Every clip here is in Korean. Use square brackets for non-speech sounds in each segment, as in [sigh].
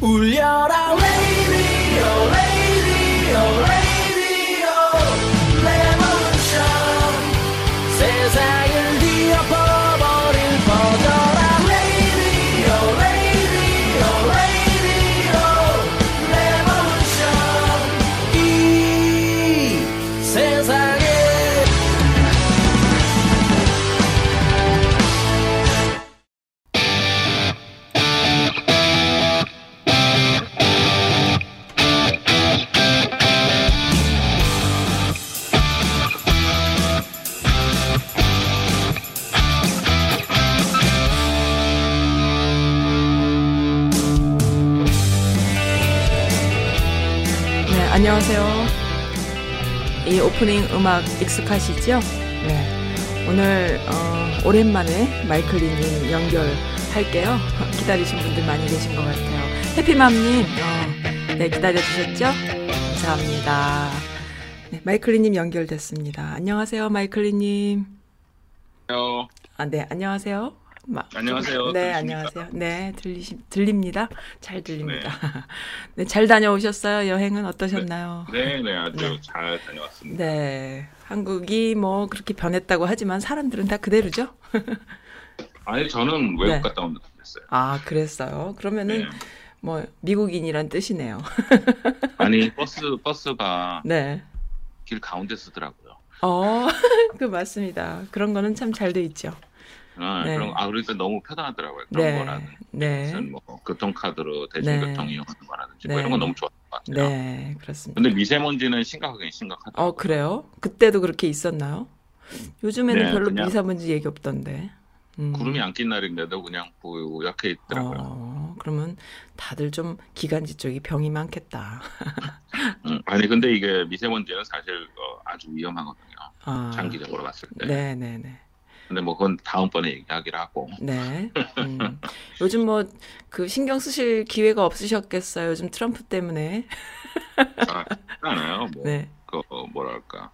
울려라 radio 오프닝 음악 익숙하시죠? 네. 오늘 어, 오랜만에 마이클리님 연결할게요. [laughs] 기다리신 분들 많이 계신 것 같아요. 해피맘님, 어, 네, 기다려주셨죠? 감사합니다. 네, 마이클리님 연결됐습니다. 안녕하세요, 마이클리님. 안녕하세요. 아, 네, 안녕하세요. 마- 안녕하세요. 네, 들리십니까? 안녕하세요. 네, 들리시, 들립니다. 잘 들립니다. 네, [laughs] 잘 다녀오셨어요? 여행은 어떠셨나요? 네, 네, 아주 네. 잘 다녀왔습니다. 네. 한국이 뭐 그렇게 변했다고 하지만 사람들은 다 그대로죠? [laughs] 아니, 저는 외국 네. 갔다 온 느낌이었어요. 아, 그랬어요. 그러면은 네. 뭐 미국인이란 뜻이네요. [laughs] 아니, 버스, 버스가 네. 길 가운데 쓰더라고요. 어, 그 맞습니다. 그런 거는 참 잘 돼 있죠. 아, 네. 그런, 아, 그러니까 너무 편하더라고요. 그런 네. 거라는. 네. 뭐, 교통카드로 대중교통 네. 이용하는 거라든지, 네. 뭐 이런 건 너무 좋았던 것 같아요. 네, 그렇습니다. 근데 미세먼지는 심각하긴 심각하더라고요. 어, 그래요? 그때도 그렇게 있었나요? 요즘에는 네, 별로 미세먼지 얘기 없던데. 음. 구름이 안 낀 날인데도 그냥 뿌옇게 있더라고요. 어, 그러면 다들 좀 기관지 쪽이 병이 많겠다. [laughs] 음, 아니, 근데 이게 미세먼지는 사실 어, 아주 위험하거든요. 아, 장기적으로 봤을 때. 네, 네, 네. 근데 뭐 그건 다음번에 얘기하기로 하고. 네. 음. 요즘 뭐 그 신경 쓰실 기회가 없으셨겠어요. 요즘 트럼프 때문에. 아, 않아요. 뭐, 네. 그 어, 뭐랄까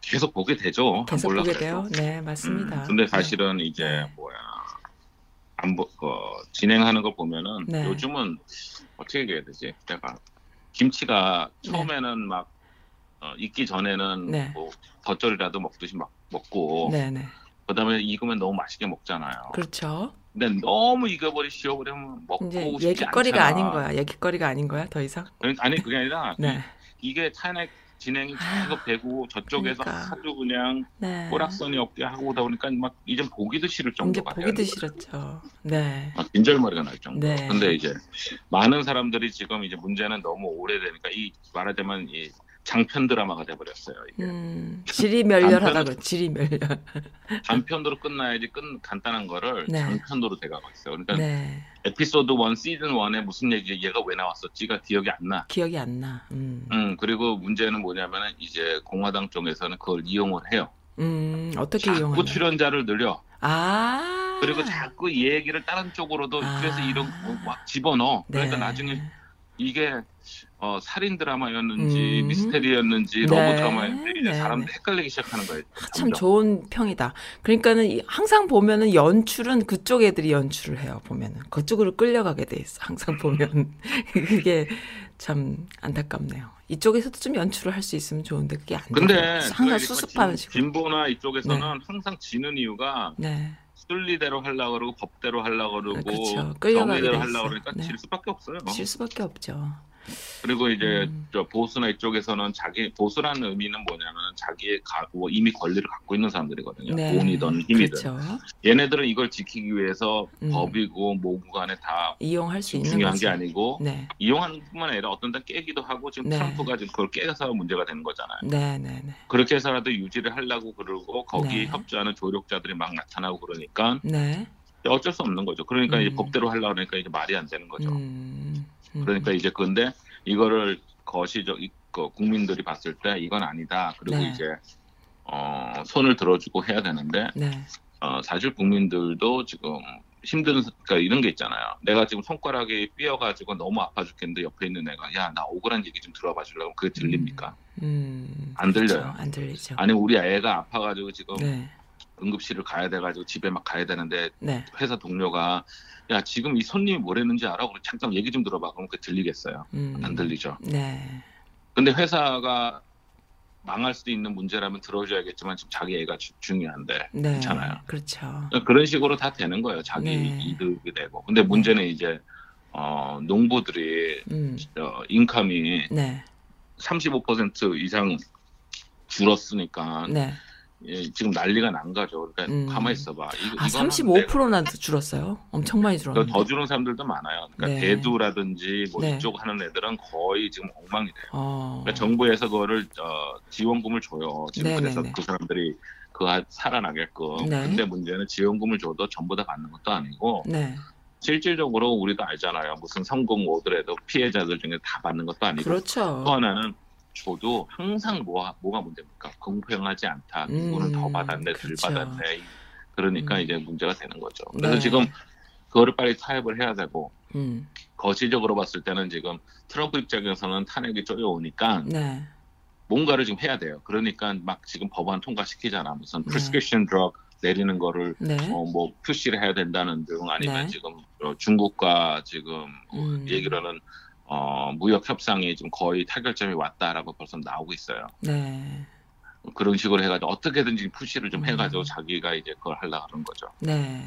계속 보게 되죠. 계속 안 보게 보려고 돼요. 네, 맞습니다. 음, 근데 사실은 이제 네. 뭐야 안 보, 어, 진행하는 거 보면은 네. 요즘은 어떻게 얘기해야 되지? 내가 김치가 처음에는 막 어, 익기 전에는 네. 뭐 겉절이라도 먹듯이 막 먹고 네, 네. 그다음에 익으면 너무 맛있게 먹잖아요. 그렇죠. 근데 너무 익어버리 씌워버리면 먹고 이제 싶지 얘기거리가 않잖아. 아닌 거야. 얘기거리가 아닌 거야. 더 이상. 아니 그게 아니라 [laughs] 네. 이 게 탄핵 진행이 계속 되고 저쪽에서 그러니까. 하도 그냥 네. 꼬락선이 없게 하고 오다 보니까 막 이제 보기도 싫을 이제 정도가 보기도 돼요. 싫었죠. 네. 막 빈절머리가 날 정도. 네. 근데 이제 많은 사람들이 지금 이제 문제는 너무 오래되니까 이 말하자면 이 장편 드라마가 돼버렸어요. 이게 음, 지리멸렬하다고 남편은- 지리멸렬. [laughs] 단편으로 끝나야지 끝 간단한 거를 네. 장편으로 돼가고 있어요. 그러니까 네. 에피소드 1 시즌 1에 무슨 얘기 얘가 왜 나왔었지가 기억이 안 나. 기억이 안 나. 음. 음 그리고 문제는 뭐냐면은 이제 공화당 쪽에서는 그걸 이용을 해요. 음, 어떻게 자꾸 이용하냐? 출연자를 늘려. 아. 그리고 자꾸 이 얘기를 다른 쪽으로도 아. 그래서 이런 거막 집어넣어. 그러니까 네. 나중에 이게 어, 살인 드라마였는지 음. 미스테리였는지 네. love 드라마였는지 네. 사람들 헷갈리기 시작하는 거예요. 참 점점. 좋은 평이다. 그러니까는 이- 항상 보면은 연출은 그쪽 애들이 연출을 해요. 보면은 그쪽으로 끌려가게 돼 있어. 항상 보면 [laughs] 그게 참 안타깝네요. 이쪽에서도 좀 연출을 할 수 있으면 좋은데 그게 안 돼. 근데 항상 그 수습하는 진- 식으로. 진보나 이쪽에서는 항상 지는 이유가 네, 순리대로 하려고 그러고 법대로 하려고 그러고 그렇죠. 끌려가게 정의대로 돼 하려고. 그러니까 네. 질 수밖에 없어요. 실 수밖에 없죠. 그리고 이제 음. 저 보수나 이쪽에서는 자기 보수라는 의미는 뭐냐면 자기의 가, 뭐 이미 권리를 갖고 있는 사람들이거든요. 네. 돈이든 힘이든. 그렇죠. 얘네들은 이걸 지키기 위해서 음. 법이고 뭐고 간에 다 이용할 수 있는 중요한 거죠. 게 아니고 네, 이용하는 뿐만 아니라 어떤 때 깨기도 하고 지금 네. 트럼프가 지금 그걸 깨서 문제가 되는 거잖아요. 네, 네, 네, 그렇게 해서라도 유지를 하려고 그러고 거기에 네. 협조하는 조력자들이 막 나타나고 그러니까 네. 어쩔 수 없는 거죠. 그러니까 이제 음. 법대로 하려고 그러니까 이제 말이 안 되는 거죠. 음, 음. 그러니까 이제 근데 이거를 거시적 이- 그 국민들이 봤을 때 이건 아니다. 그리고 네. 이제 어 손을 들어주고 해야 되는데 네, 어 사실 국민들도 지금 힘든 그러니까 이런 게 있잖아요. 내가 지금 손가락이 삐어가지고 너무 아파 죽겠는데 옆에 있는 애가 야 나 억울한 얘기 좀 들어봐 주려고 그게 들립니까? 음, 안 그렇죠. 들려요. 안 들리죠. 아니 우리 애가 아파가지고 지금 네, 응급실을 가야 돼가지고 집에 막 가야 되는데 네. 회사 동료가 야 지금 이 손님이 뭐랬는지 알아? 그럼 잠깐 얘기 좀 들어봐. 그럼 그 들리겠어요. 음. 안 들리죠. 네. 근데 회사가 망할 수도 있는 문제라면 들어줘야겠지만 지금 자기 애가 주- 중요한데 네. 괜찮아요. 그렇죠. 그런 식으로 다 되는 거예요. 자기 네. 이득이 되고. 근데 문제는 이제 어, 농부들이 음. 어, 인컴이 네. 35% 이상 줄었으니까 네. 예, 지금 난리가 난 거죠. 그러니까 음. 가만히 있어봐. 이거, 아, 이거는 35%나 줄었어요? 엄청 많이 내가 줄었는데. 더 주는 사람들도 많아요. 그러니까 네. 대두라든지 뭐 네. 이쪽 하는 애들은 거의 지금 엉망이 돼요. 어. 그러니까 정부에서 그거를 어, 지원금을 줘요. 지금 네, 그래서 네, 네. 그 사람들이 그거 살아나게끔. 네. 근데 문제는 지원금을 줘도 전부 다 받는 것도 아니고 네. 실질적으로 우리도 알잖아요. 무슨 성공 오더라도 피해자들 중에 다 받는 것도 아니고 그렇죠. 또 하나는 줘도 항상 뭐, 뭐가 문제입니까? 공평하지 않다. 누구는 음, 더 받았네, 덜 그렇죠. 받았네. 그러니까 음. 이제 문제가 되는 거죠. 그래서 네. 지금 그거를 빨리 타협을 해야 되고 음. 거시적으로 봤을 때는 지금 트럼프 입장에서는 탄핵이 쪼여오니까 네. 뭔가를 지금 해야 돼요. 그러니까 막 지금 법안 통과시키잖아. 무슨 네. prescription drug 내리는 거를 네. 어, 뭐 푸시를 해야 된다는 등 아니면 네. 지금 어, 중국과 지금 어, 음. 얘기로는 어, 무역 협상이 지금 거의 타결점이 왔다라고 벌써 나오고 있어요. 네. 그런 식으로 해가지고 어떻게든지 푸시를 좀 음. 해가지고 자기가 이제 그걸 하려고 하는 거죠. 네.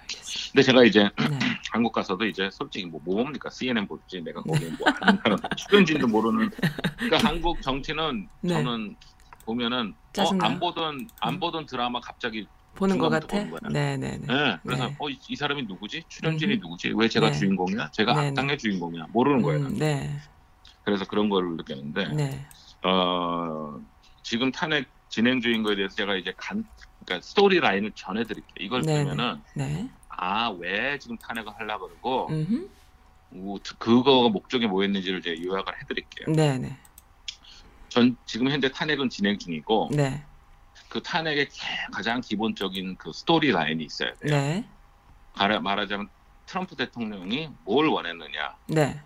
알겠습니다. 근데 제가 이제 네. [clears throat] 한국 가서도 이제 솔직히 뭐 뭡니까 CNN 보지 내가 거기 뭐 아는 사람 출연진도 모르는 그러니까 [laughs] 한국 정치는 네. 저는 보면은 어? 안 보던 안 보던 드라마 갑자기 보는 것 같아? 거야. 네, 네, 네. 예 그래서 네. 어, 이, 이 사람이 누구지 출연진이 음흠. 누구지 왜 제가 네. 주인공이야 제가 네, 악당의 주인공이야 모르는 거예요 음, 네. 그래서 그런 걸 느꼈는데 네. 어, 지금 탄핵 진행 중인 거에 대해서 제가 이제 간 그러니까 스토리 라인을 전해드릴게요 이걸 네, 보면은 네. 아왜 지금 탄핵을 하려고 그러고 음흠. 우- 그거가 목적이 뭐였는지를 이제 요약을 해드릴게요. 네, 네. 전 지금 현재 탄핵은 진행 중이고 네. 그 탄핵의 개- 가장 기본적인 그 스토리 라인이 있어야 돼요. 네. 말하- 말하자면 트럼프 대통령이 뭘 원했느냐. 네.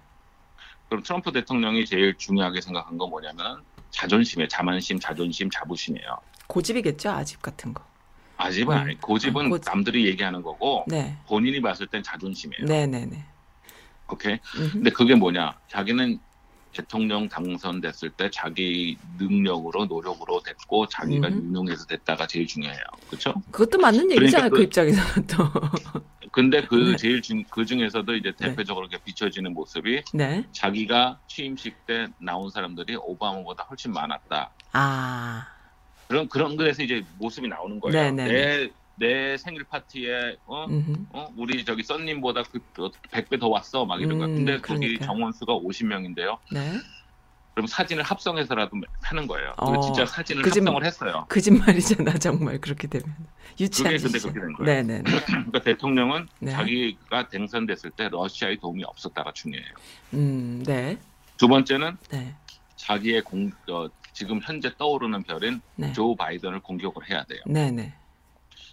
그럼 트럼프 대통령이 제일 중요하게 생각한 건 뭐냐면 자존심이에요. 자만심, 자존심, 자부심이에요. 고집이겠죠? 아집 같은 거. 아집은 음. 아니, 고집은 아, 고집. 남들이 얘기하는 거고 네. 본인이 봤을 땐 자존심이에요. 네, 네, 네. 오케이. 음흠. 근데 그게 뭐냐? 자기는 대통령 당선됐을 때 자기 능력으로 노력으로 됐고 자기가 음. 유능해서 됐다가 제일 중요해요. 그렇죠? 그것도 맞는 그러니까 얘기잖아요. 그, 그- 입장에서는 또. 근데 그 네. 제일 중, 그 중에서도 이제 네. 대표적으로 이렇게 비춰지는 모습이 네. 자기가 취임식 때 나온 사람들이 오바마보다 훨씬 많았다. 아. 그런 그런 그래서 이제 모습이 나오는 거예요. 네, 네, 내, 내 생일 파티에 어? 어? 우리 저기 썬님보다 그 100배 더 왔어 막 이런 거. 음, 근데 거기 그러니까. 정원수가 50명인데요. 네. 그럼 사진을 합성해서라도 하는 거예요. 어, 그리고 진짜 사진을 그 집- 합성을 했어요. 거짓말이잖아, 정말. 그렇게 되면. 유치한 그게 근데. 그렇게 된 거예요. 네, 네, 네. 그러니까 대통령은 네. 자기가 당선됐을 때 러시아의 도움이 없었다가 중요해요. 음, 네. 두 번째는 네. 자기의 공, 어, 지금 현재 떠오르는 별인 네. 조 바이든을 공격을 해야 돼요. 네, 네.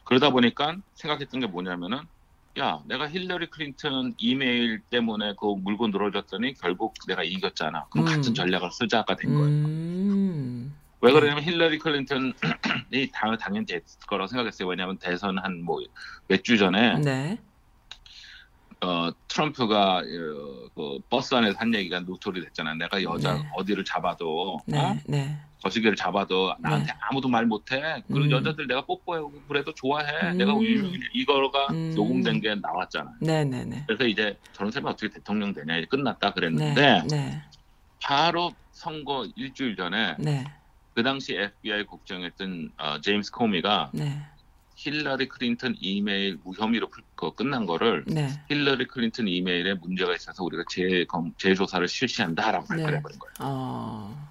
그러다 보니까 생각했던 게 뭐냐면은 야 내가 힐러리 클린턴 이메일 때문에 그 물고 늘어졌더니 결국 내가 이겼잖아. 그럼 음. 같은 전략을 쓰자가 된 거예요. 음. 왜 그러냐면 힐러리 클린턴이 [clears throat] 당, 당연히 됐을 거라고 생각했어요. 왜냐하면 대선 한 뭐 몇 주 전에 네. 어, 트럼프가 어, 그 버스 안에서 한 얘기가 노출이 됐잖아요. 내가 여자 네. 어디를 잡아도 네. 어? 네. 거시기를 잡아도 나한테 아무도 말 못해. 그리고 음. 여자들 내가 뽀뽀해 그래도 좋아해. 음. 내가 유- 이거가 음. 녹음된 게 나왔잖아. 네, 네, 네. 그래서 이제 저런 사람이 어떻게 대통령 되냐 이제 끝났다 네. 그랬는데 네. 바로 선거 일주일 전에 네. 그 당시 FBI 국장했던 어, 제임스 코미가 네. 힐러리 클린턴 이메일 무혐의로 풀- 그 끝난 거를 네. 힐러리 클린턴 이메일에 문제가 있어서 우리가 재검, 재조사를 실시한다라고 네. 발표해버린 거예요. 어.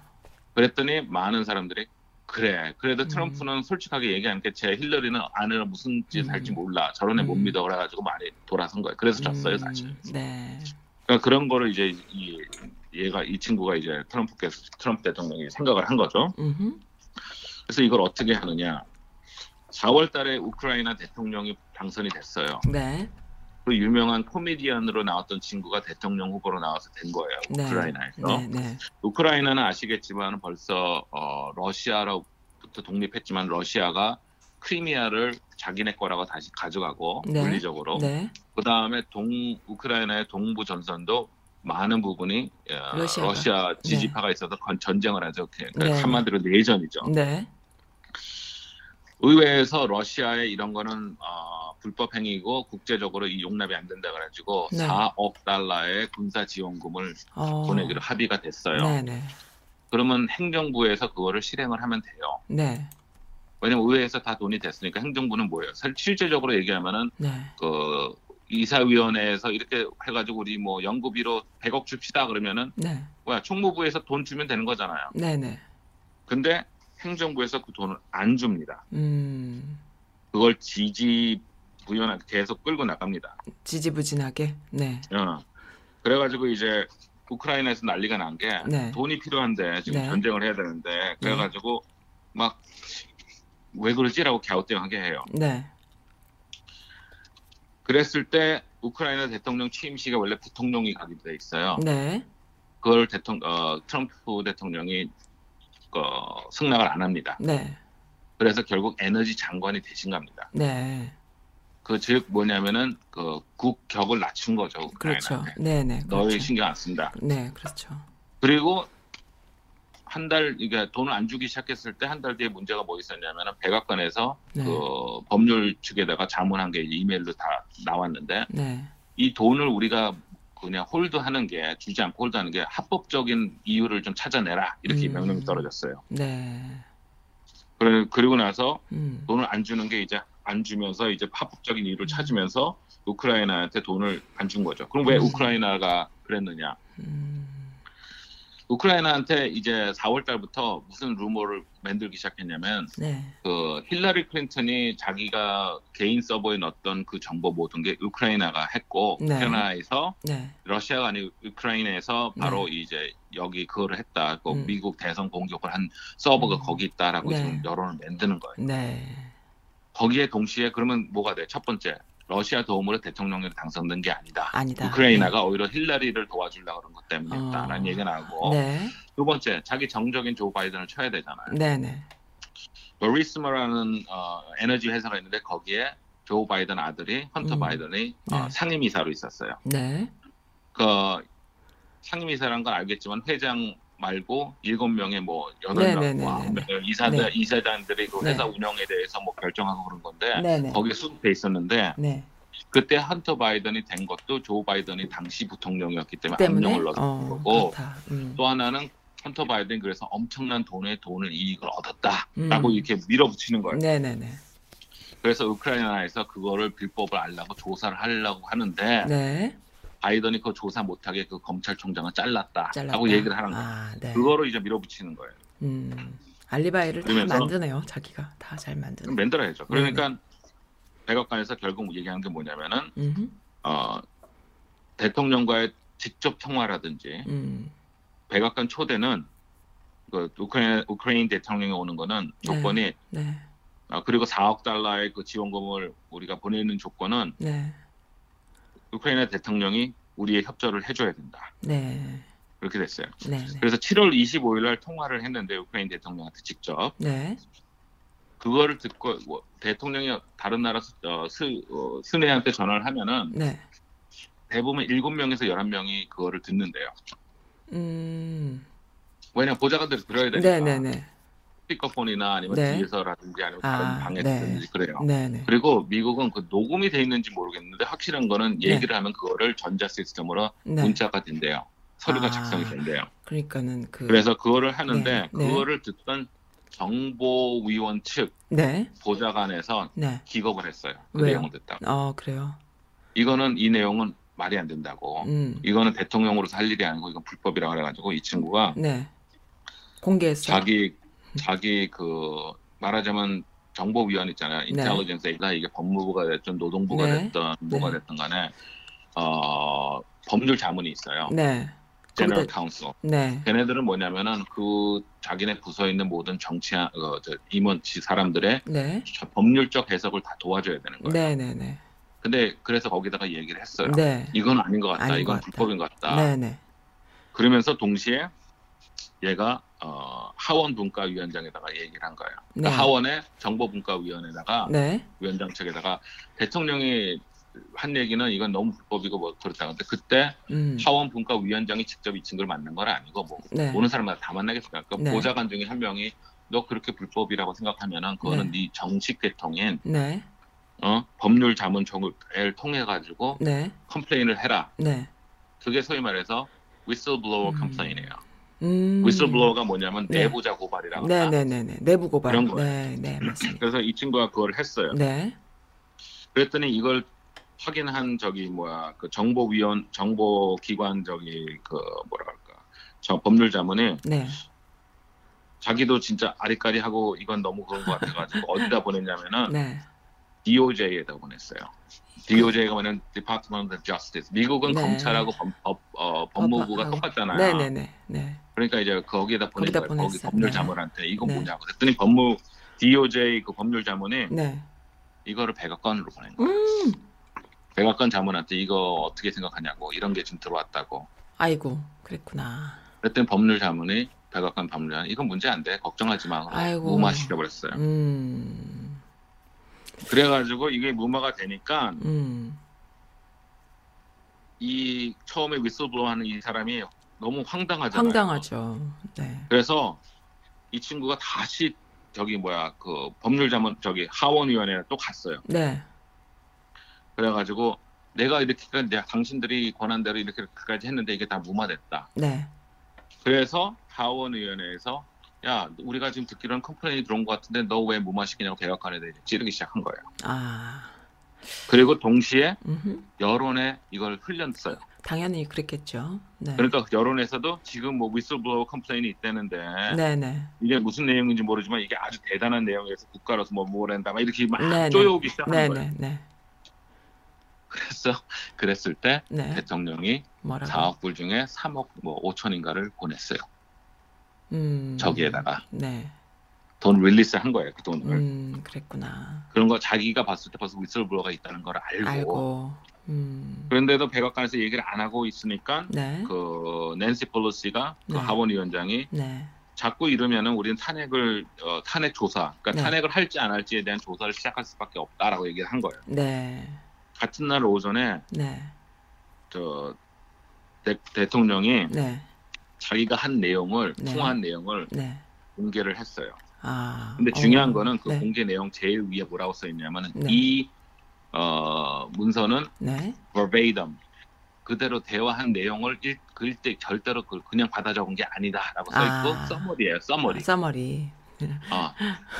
그랬더니 많은 사람들이 그래 그래도 음. 트럼프는 솔직하게 얘기하는 게 제 힐러리는 안에 무슨 짓 음. 할지 몰라 저런 애 못 음. 믿어 그래가지고 많이 돌아선 거예요. 그래서 졌어요 사실. 음, 네. 그러니까 그런 거를 이제 이 얘가 이 친구가 이제 트럼프께서 트럼프 대통령이 생각을 한 거죠. 음흠. 그래서 이걸 어떻게 하느냐? 4월 달에 우크라이나 대통령이 당선이 됐어요. 네. 그 유명한 코미디언으로 나왔던 친구가 대통령 후보로 나와서 된 거예요. 네. 우크라이나에서. 네, 네. 우크라이나는 아시겠지만 벌써 어, 러시아로부터 독립했지만 러시아가 크리미아를 자기네 거라고 다시 가져가고 네. 물리적으로 네. 그 다음에 동 우크라이나의 동부 전선도 많은 부분이 어, 러시아가. 러시아 지지파가 있어서 건- 전쟁을 하죠. 그러니까 네. 한마디로 내전이죠. 네. 의회에서 러시아의 이런 거는 어, 불법 행위고 국제적으로 이 용납이 안 된다 그래가지고 네. 4억 달러의 군사 지원금을 어. 보내기로 합의가 됐어요. 네, 네. 그러면 행정부에서 그거를 실행을 하면 돼요. 네. 왜냐면 의회에서 다 돈이 됐으니까 행정부는 뭐예요? 실- 실제적으로 얘기하면은 네. 그 이사위원회에서 이렇게 해가지고 우리 뭐 연구비로 100억 줍시다 그러면은 네. 뭐야 총무부에서 돈 주면 되는 거잖아요. 네, 네. 근데 행정부에서 그 돈을 안 줍니다. 음. 그걸 지지 부연하게 계속 끌고 나갑니다. 지지부진하게. 네. 어. 그래가지고 이제 우크라이나에서 난리가 난게 네. 돈이 필요한데 지금 네. 전쟁을 해야 되는데 그래가지고 막왜 그러지라고 갸우뚱하게 해요. 네. 그랬을 때 우크라이나 대통령 취임식에 원래 부통령이 가기로 돼 있어요. 네. 그걸 대통령 어, 트럼프 대통령이 어, 승낙을 안 합니다. 네. 그래서 결국 에너지 장관이 대신 갑니다. 네. 그 즉 뭐냐면은 그 국격을 낮춘 거죠. 그렇죠. 우크라이나한테. 네, 네. 너희 그렇죠. 신경 안 쓴다. 네, 그렇죠. 그리고 한 달 이게 돈을 안 주기 시작했을 때 한 달 뒤에 문제가 뭐 있었냐면은 백악관에서 네. 그 법률 측에다가 자문한 게 이메일로 다 나왔는데 네. 이 돈을 우리가 그냥 홀드하는 게 주지 않고 홀드하는 게 합법적인 이유를 좀 찾아내라 이렇게 음. 명령이 떨어졌어요. 네. 그래 그리고 나서 음. 돈을 안 주는 게 이제 안 주면서 이제 합법적인 이유를 찾으면서 우크라이나한테 돈을 안 준 거죠. 그럼 왜 음. 우크라이나가 그랬느냐? 음. 우크라이나한테 이제 4월 달부터 무슨 루머를 만들기 시작했냐면 네. 그 힐러리 클린턴이 자기가 개인 서버에 넣었던 그 정보 모든 게 우크라이나가 했고 네. 우크라이나에서 네. 러시아가 아니고 우크라이나에서 바로 이제 여기 그거를 했다. 그 음. 미국 대선 공격을 한 서버가 음. 거기 있다라고 네. 지금 여론을 만드는 거예요. 네. 거기에 동시에 그러면 뭐가 돼? 첫 번째 러시아 도움으로 대통령이 당선된 게 아니다. 아니다. 우크라이나가 오히려 힐러리를 도와주려고 그런 것 때문이었다라는 어. 얘기가 나오고 네. 두 번째 자기 정적인 조 바이든을 쳐야 되잖아요. 네, 네. 노리스머라는 어, 에너지 회사가 있는데 거기에 조 바이든 아들이 헌터 음. 바이든이 어, 네. 상임이사로 있었어요. 네. 그 상임이사라는 건 알겠지만 회장 말고 일곱 명의 뭐 여덟 네, 명, 네, 네, 뭐 이사들 네. 이사장들이 그 회사 네. 운영에 대해서 뭐 결정하고 그런 건데 네, 네. 거기에 수록돼 있었는데 네. 그때 헌터 바이든이 된 것도 조 바이든이 당시 부통령이었기 때문에 때문에 압력을 넣었던 어, 거고. 음. 또 하나는 헌터 바이든이 그래서 엄청난 돈의 돈을 이익을 얻었다라고 음. 이렇게 밀어붙이는 거예요. 네, 네, 네. 그래서 우크라이나에서 그거를 불법을 알라고 조사를 하려고 하는데 네. 바이든이 그 조사 못하게 그 검찰총장을 잘랐다라고 잘랐다. 얘기를 하는 거예요. 아, 네. 그거를 이제 밀어붙이는 거예요. 음. 알리바이를 다 만드네요. 자기가 다 잘 만드네. 만들어야죠. 네, 그러니까 백악관에서 결국 얘기하는 게 뭐냐면은 음. 어, 대통령과의 직접 통화라든지 음. 백악관 초대는 그 우크라이나, 우크라이나 대통령이 오는 거는 조건이 네. 어, 그리고 4억 달러의 그 지원금을 우리가 보내는 조건은 네. 우크라이나 대통령이 우리의 협조를 해줘야 된다. 네. 그렇게 됐어요. 네. 네. 그래서 7월 25일 날 통화를 했는데 우크라이나 대통령한테 직접 네. 그거를 듣고 뭐, 대통령이 다른 나라 수, 어, 스, 어, 스네한테 전화를 하면은 네. 대부분 7명에서 11명이 그거를 듣는데요. 음. 왜냐면 보좌관들이 들어야 되니까 네, 네, 네. 스피커폰이나 아니면 네. 뒤에서라든지 아니면 아, 다른 방에 네. 그래요. 네, 네. 그리고 미국은 그 녹음이 돼 있는지 모르겠는데 확실한 거는 네. 얘기를 하면 그거를 전자 시스템으로 네. 문자가 된대요. 서류가 아. 작성이 된대요. 그러니까는 그 그래서 그거를 하는데 네, 네. 그거를 듣던 정보위원 측 네. 보좌관에서 네. 기겁을 했어요. 그 왜요? 내용을 듣다가. 어, 그래요. 이거는 이 내용은 말이 안 된다고. 음. 이거는 대통령으로서 할 일이 아니고 이건 불법이라고 그래가지고 이 친구가 네. 공개했어요. 자기 자기 그 말하자면 정보위원 있잖아요. 인텔리전스가 이게 법무부가 됐든 노동부가 네. 됐든 뭐가 네. 됐든 간에 어 법률 자문이 있어요. 네. 제너럴 카운슬. 네. 걔네들은 뭐냐면은 그 자기네 부서에 있는 모든 정치 어, 저 임원치 사람들의 네. 법률적 해석을 다 도와줘야 되는 거예요. 네, 네, 네. 근데 그래서 거기다가 얘기를 했어요. 네. 이건 아닌 것 같다. 아닌 이건 것 같다. 불법인 것 같다. 네, 네. 그러면서 동시에 얘가 어, 하원 분과위원장에다가 얘기를 한 거예요. 네. 그러니까 하원의 정보분과위원회다가 네. 위원장 측에다가 대통령이 한 얘기는 이건 너무 불법이고 뭐 그렇다. 근데 그때 음. 하원 분과위원장이 직접 이 친구를 만난 건 아니고 뭐 네. 보는 사람마다 다 만나겠습니까? 그러니까 네. 보좌관 중에 한 명이 너 그렇게 불법이라고 생각하면은 그거는 네, 정식 계통인 네. 어? 법률 자문총을 통해 가지고 네. complain을 해라. 네. 그게 소위 말해서 whistleblower 음. complain이에요. 음. whistleblower가 뭐냐면 네. 내부자 고발이라고. 네. 네, 네, 네. 내부 고발. 그런 거예요. 네, 네, 맞습니다. 그래서 이 친구가 그걸 했어요. 네. 그랬더니 이걸 확인한 저기 뭐야 그 정보위원 정보기관 저기 그 뭐랄까 저 법률자문이 네. 자기도 진짜 아리까리하고 이건 너무 그런 것 같아가지고 어디다 보냈냐면은 네. DOJ에다 보냈어요. DOJ가 뭐냐면 Department of Justice. 미국은 네. 검찰하고 법, 법, 어, 법무부가 법하고. 똑같잖아요. 네, 네, 네. 네. 그러니까 이제 거기에다 보낸 거예요. 거기 보냈어요. 법률 자문한테 이거 네. 뭐냐고. 그랬더니 법무 DOJ 그 법률 자문이 네. 이거를 백악관으로 보낸 거예요. 음. 백악관 자문한테 이거 어떻게 생각하냐고 이런 게 지금 들어왔다고. 아이고, 그랬구나. 그랬더니 법률 자문이 백악관 법률자문 이건 문제 안 돼. 걱정하지 마. 아이고. 무마시켜버렸어요. 음. 그래가지고 이게 무마가 되니까 음. 이 처음에 위슬블로우 하는 이 사람이 너무 황당하잖아요. 황당하죠. 네. 그래서 이 친구가 다시 저기 뭐야 그 법률 자문 저기 하원위원회에 또 갔어요. 네. 그래가지고 내가 이렇게까지 내가 당신들이 권한대로 이렇게까지 했는데 이게 다 무마됐다. 네. 그래서 하원위원회에서 야 우리가 지금 듣기로는 complain이 들어온 것 같은데 너 왜 무마시키냐고 백악관에 대해 찌르기 시작한 거예요. 아. 그리고 동시에 음흠. 여론에 이걸 흘렸어요. 당연히 그랬겠죠. 네. 그러니까 여론에서도 지금 뭐 whistleblow complain이 있다는데 네, 네. 이게 무슨 내용인지 모르지만 이게 아주 대단한 내용에서 국가로서 뭐 뭐란다 막 이렇게 막 네, 네. 쪼여오기 시작한 네, 거예요. 네, 네. 그래서 그랬을 때 네. 대통령이 뭐라고? 4억 불 중에 3억 뭐 5천인가를 보냈어요. 음. 저기에다가 네. 돈 release 한 거예요. 그 돈을. 음, 그랬구나. 그런 거 자기가 봤을 때 벌써 whistleblower가 있다는 걸 알고, 알고. 음. 그런데도 백악관에서 얘기를 안 하고 있으니까 네. 그 낸시 폴로시가 그 네. 하원위원장이 네. 자꾸 이러면은 우리는 탄핵을 어, 탄핵 조사, 그러니까 네. 탄핵을 할지 안 할지에 대한 조사를 시작할 수밖에 없다라고 얘기를 한 거예요. 네. 같은 날 오전에 네. 저 대, 통령이 네. 자기가 한 내용을 네. 통화한 내용을 네. 공개를 했어요. 아. 근데 중요한 어, 거는 그 네. 공개 내용 제일 위에 뭐라고 써 있냐면은 네. 이 어, 문서는 네. verbatim 그대로 대화한 내용을 읽, 그일 때 절대로 그- 그냥 받아 적은 게 아니다라고 써 있고 아. 써머리예요. 써머리. 써머리. 어.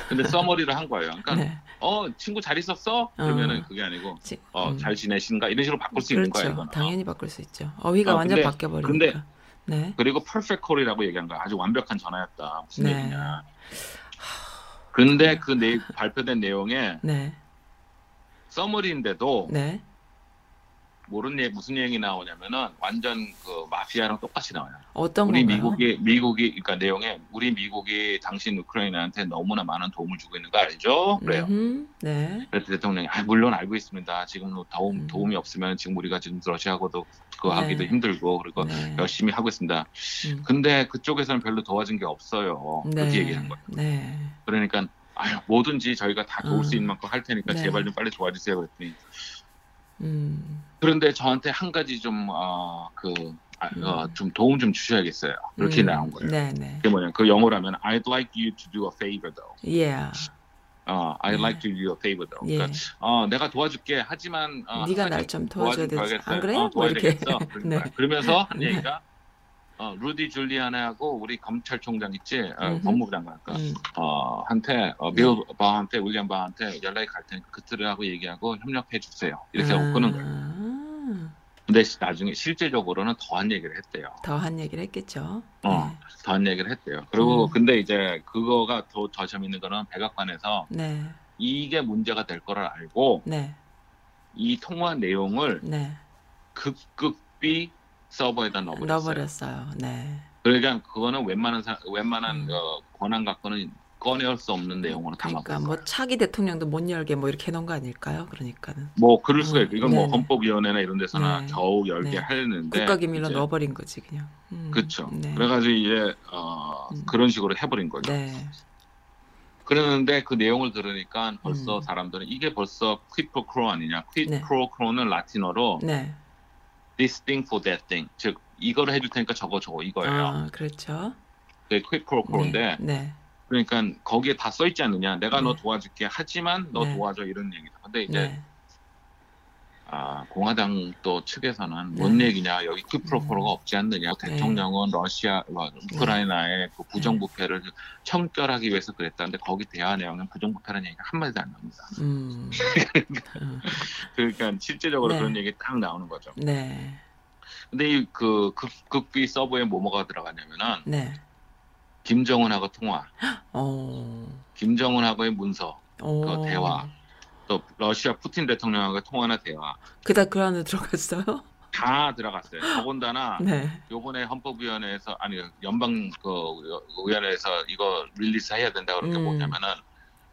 근데 써머리를 한 거예요. 그러니까 네. 어 친구 잘 있었어? 그러면은 어. 그게 아니고 지- 어 음. 잘 지내신가 이런 식으로 바꿀 수 있는 그렇죠. 거예요. 이거는. 당연히 바꿀 수 있죠. 어휘가 어, 완전 바뀌어 버리니까. 근데- 네. 그리고 perfect call이라고 얘기한 거야. 아주 완벽한 전화였다. 무슨 네. 얘기냐. 근데 그 내, 발표된 내용에 네. 써머리인데도 네. 모르는 얘기, 무슨 얘기 나오냐면은 완전 그 마피아랑 똑같이 나와요. 어떤 우리 건가요? 미국이 미국이 그러니까 내용에 우리 미국이 당신 우크라이나한테 너무나 많은 도움을 주고 있는 거 알죠? 그래요. 음흠. 네. 그래서 대통령이 아, 물론 알고 있습니다. 지금 뭐 도움 음. 도움이 없으면 지금 우리가 지금 러시아하고도 그거 네. 하기도 힘들고 그리고 네. 열심히 하고 있습니다. 음. 근데 그쪽에서는 별로 도와준 게 없어요. 그렇게 네. 얘기한 거예요. 네. 그러니까 아유 뭐든지 저희가 다 도울 수 음. 있는 만큼 할 테니까 네. 제발 좀 빨리 도와주세요 그랬더니 음. 그런데 저한테 한 가지 좀어그 아, 어, 음. 좀 도움 좀 주셔야겠어요. 그렇게 음. 나온 거예요. 네, 네. 그게 뭐냐? 그 영어로 하면 I'd like you to do a favor though. Yeah. 어, I'd 네. like to do a favor though. 예. 그러니까 어, 내가 도와줄게. 하지만 어, 네가 한날좀 도와줘야 되지. 안 그래? 어, 뭐 이렇게. 도와줘야겠어. 그런 [laughs] 네. 그러면서 한 네. 얘기가 어, 루디 줄리안하고 우리 검찰총장 있지 어. 법무부 장관 그 음. 어, 한테 어, 빌 바한테 윌리엄 바한테 연락이 갈 테니까 그들하고 얘기하고 협력해 주세요. 이렇게 아. 끄는 거예요. 근데 시- 나중에 실제적으로는 더한 얘기를 했대요. 더한 얘기를 했겠죠. 어, 더한 얘기를 했대요. 그리고 음. 근데 이제 그거가 더, 더 재밌는 거는 백악관에서 네. 이게 문제가 될 거를 알고 네. 이 통화 내용을 네. 급급히 서버에다 넣어버렸어요. 넣어버렸어요. 네. 그러니까 그거는 웬만한 사, 웬만한 음. 어, 권한 갖고는 꺼낼 수 없는 내용으로 그러니까 담아버렸어요. 뭐 차기 대통령도 못 열게 뭐 이렇게 해놓은 거 아닐까요? 그러니까는 뭐 그럴 수가 음, 있고 이건 뭐 네네. 헌법위원회나 이런 데서나 네. 겨우 열게 네. 하는데 국가기밀로 넣어버린 거지 그냥. 음, 그렇죠. 네. 그래가지고 이제 어 음. 그런 식으로 해버린 거죠. 네. 그러는데 그 내용을 들으니까 벌써 음. 사람들은 이게 벌써 퀴 프로 크로 아니냐. 퀴 네. 프로 크로는 라틴어로 네. This thing for that thing. 즉 이거를 해줄 테니까 저거 저거 이거예요. 아, 그렇죠. 퀴 프로 크로인데 네. 네. 그러니까 거기에 다 써 있지 않느냐. 내가 너 네. 도와줄게. 하지만 너 네. 도와줘 이런 얘기다. 근데 이제 네. 아, 공화당 또 측에서는 네. 뭔 얘기냐 여기 음. 퀴프로코로가 없지 않느냐 네. 대통령은 러시아 와, 우크라이나의 그 부정부패를 청결하기 위해서 그랬다는데 거기 대화 내용은 부정부패라는 얘기가 한 마디도 안 나옵니다. 음. 어, [laughs] 그러니까 실제적으로 네. 그런 얘기 딱 나오는 거죠. 네. 근데 이그 극비 서버에 뭐뭐가 들어가냐면은 네. 김정은하고 통화, 어. 김정은하고의 문서, 어. 그 대화. 또 러시아 푸틴 대통령하고 통화나 대화 그다 그 안에 들어갔어요? 다 들어갔어요. 더군다나 [laughs] 네. 요번에 헌법위원회에서 아니 연방 그 위원회에서 이거 release 해야 된다 그런 게 음. 뭐냐면은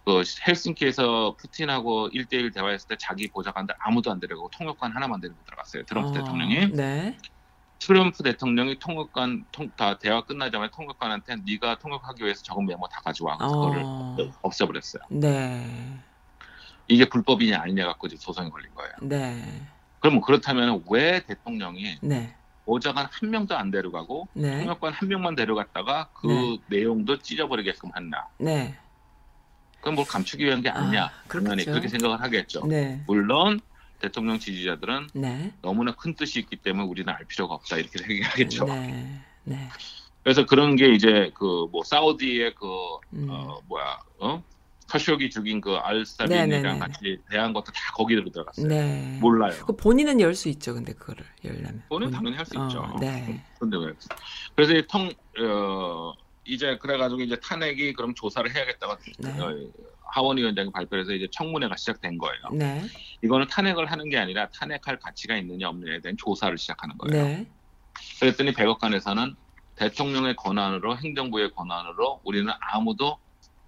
그 헬싱키에서 푸틴하고 1대1 대화했을 때 자기 보좌관들 아무도 안 데리고 통역관 하나만 데리고 들어갔어요. 트럼프 어, 대통령이 네. 트럼프 대통령이 통역관 통, 다 대화 끝나자마자 통역관한테 네가 통역하기 위해서 적은 메모 다 가져와 그거를 어. 없애버렸어요. 네. 이게 불법이냐 아니냐 갖고 지금 소송이 걸린 거예요. 네. 그러면 그렇다면 왜 대통령이 네. 보좌관 한 명도 안 데려가고 네. 통역관 한 명만 데려갔다가 그 네. 내용도 찢어버리게끔 했나? 네. 그건 뭘 감추기 위한 게 아니냐? 아, 그렇겠죠. 그렇게 생각을 하겠죠. 네. 물론 대통령 지지자들은 네. 너무나 큰 뜻이 있기 때문에 우리는 알 필요가 없다 이렇게 [laughs] 생각하겠죠. 네. 네. 그래서 그런 게 이제 그 뭐 사우디의 그 음. 어, 뭐야 어 카쇼기 죽인 그 네, 네, 알사빈이랑 네. 같이 대한 것도 다 거기로 들어갔어요. 네. 몰라요. 그 본인은 열 수 있죠. 근데 그거를 열려면. 본인 본인. 당연히 할수 어, 있죠. 네. 근데 왜? 그래서 이 통, 어, 이제 그래가지고 이제 탄핵이 그럼 조사를 해야겠다고 네. 어, 하원 위원장이 발표해서 이제 청문회가 시작된 거예요. 네. 이거는 탄핵을 하는 게 아니라 탄핵할 가치가 있느냐 없느냐에 대한 조사를 시작하는 거예요. 네. 그랬더니 백악관에서는 대통령의 권한으로 행정부의 권한으로 우리는 아무도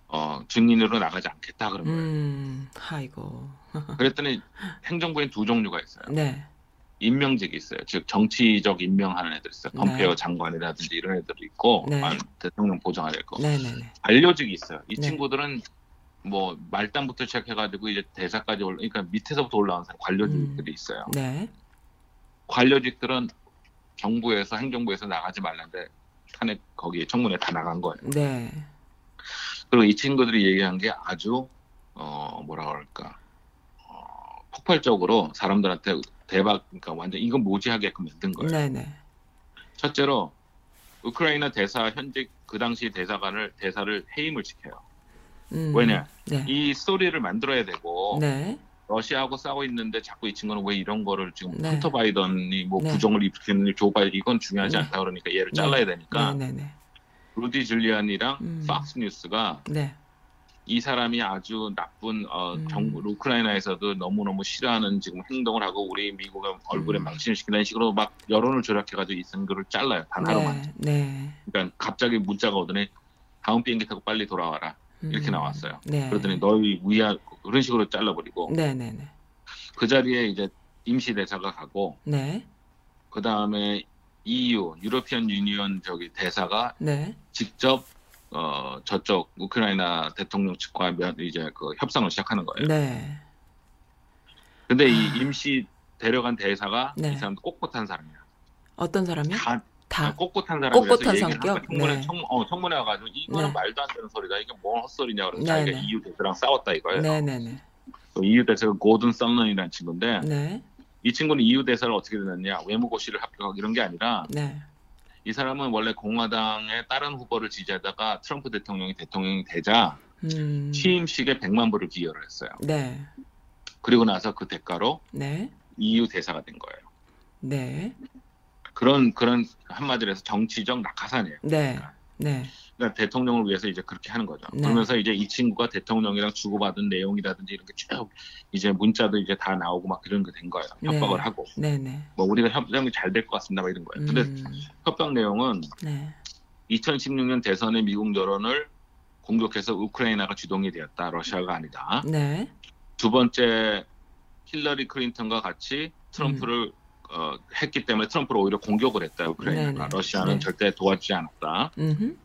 어, 증인으로 나가지 않겠다 그런 거예요. 음. 아이고. [laughs] 그랬더니 행정부엔 두 종류가 있어요. 네. 임명직이 있어요. 즉 정치적 임명하는 애들 있어요. 네. 펌페오 장관이라든지 이런 애들이 있고 네. 아, 대통령 보좌관이 있고 네, 네, 네. 관료직이 있어요. 이 네. 친구들은 뭐 말단부터 시작해가지고 이제 대사까지 올라, 그러니까 밑에서부터 올라온 사람 관료직들이 있어요. 네. 관료직들은 정부에서 행정부에서 나가지 말라는데 탄핵 거기에 청문회 다 나간 거예요. 네. 그리고 이 친구들이 얘기한 게 아주 어 뭐라 그럴까 어, 폭발적으로 사람들한테 대박 그러니까 완전 이건 모지하게끔 만든 거예요. 네, 네. 첫째로 우크라이나 대사 현직 그 당시 대사관을 대사를 해임을 시켜요. 음. 왜냐? 네. 이 스토리를 만들어야 되고 네. 러시아하고 싸우고 있는데 자꾸 이 친구는 왜 이런 거를 지금 네. 헌터 바이든이 뭐 네. 부정을 일으키는 조 바이든 이건 중요하지 네. 않다 그러니까 얘를 잘라야 되니까 네, 네, 네. 루디 줄리안이랑 음. 팍스 뉴스가 네. 이 사람이 아주 나쁜 어, 음. 우크라이나에서도 너무 너무 싫어하는 지금 행동을 하고 우리 미국의 얼굴에 음. 망신을 시키는 식으로 막 여론을 조작해가지고 이 선거를 잘라요 단 하루만. 네. 네. 그러니까 갑자기 문자가 오더니 다음 비행기 타고 빨리 돌아와라 이렇게 음. 나왔어요. 네. 그러더니 너희 위하 그런 식으로 잘라버리고 네, 네, 네. 그 자리에 이제 임시 대사가 가고 네. 그 다음에 EU 유로피언 유니언 저기 대사가 네. 직접 어 저쪽 우크라이나 대통령 측과 면 이제 그 협상을 시작하는 거예요. 네. 근데 이 임시 데려간 대사가 네. 이 사람도 꼿꼿한 사람이야. 어떤 사람이요? 다 다. 꼿꼿한 사람이라서 꼿꼿한 성격? 청문회, 네. 청, 어, 청문회 와가지고 이거는 네. 말도 안 되는 소리다. 이게 뭔 헛소리냐 그래서 네, 자기가 네. EU 대사랑 싸웠다 이거예요. 네, 네, 네. 또 EU 대사가 고든 썸런이라는 친구인데 네. 이 친구는 EU 대사를 어떻게 됐느냐 외무고시를 합격하고 이런 게 아니라 네. 이 사람은 원래 공화당의 다른 후보를 지지하다가 트럼프 대통령이 대통령이 되자 음. 취임식에 100만 불을 기여를 했어요. 네. 그리고 나서 그 대가로 네. EU 대사가 된 거예요. 네. 그런 그런 한마디로 해서 정치적 낙하산이에요. 네. 네. 그러니까 대통령을 위해서 이제 그렇게 하는 거죠. 네. 그러면서 이제 이 친구가 대통령이랑 주고받은 내용이라든지 이런 게쭉 이제 문자도 이제 다 나오고 막 그런 게 된 거예요. 네. 협박을 하고 네, 네. 뭐 우리가 협상이 잘 될 것 같습니다. 막 이런 거예요. 근데 음. 협박 내용은 네. 2016년 대선의 미국 여론을 공격해서 우크라이나가 주동이 되었다. 러시아가 아니다. 네. 두 번째 힐러리 클린턴과 같이 트럼프를 어, 했기 때문에 트럼프를 오히려 공격을 했다. 우크라이나가 음. 네네. 러시아는 네. 절대 도와주지 않았다. 음.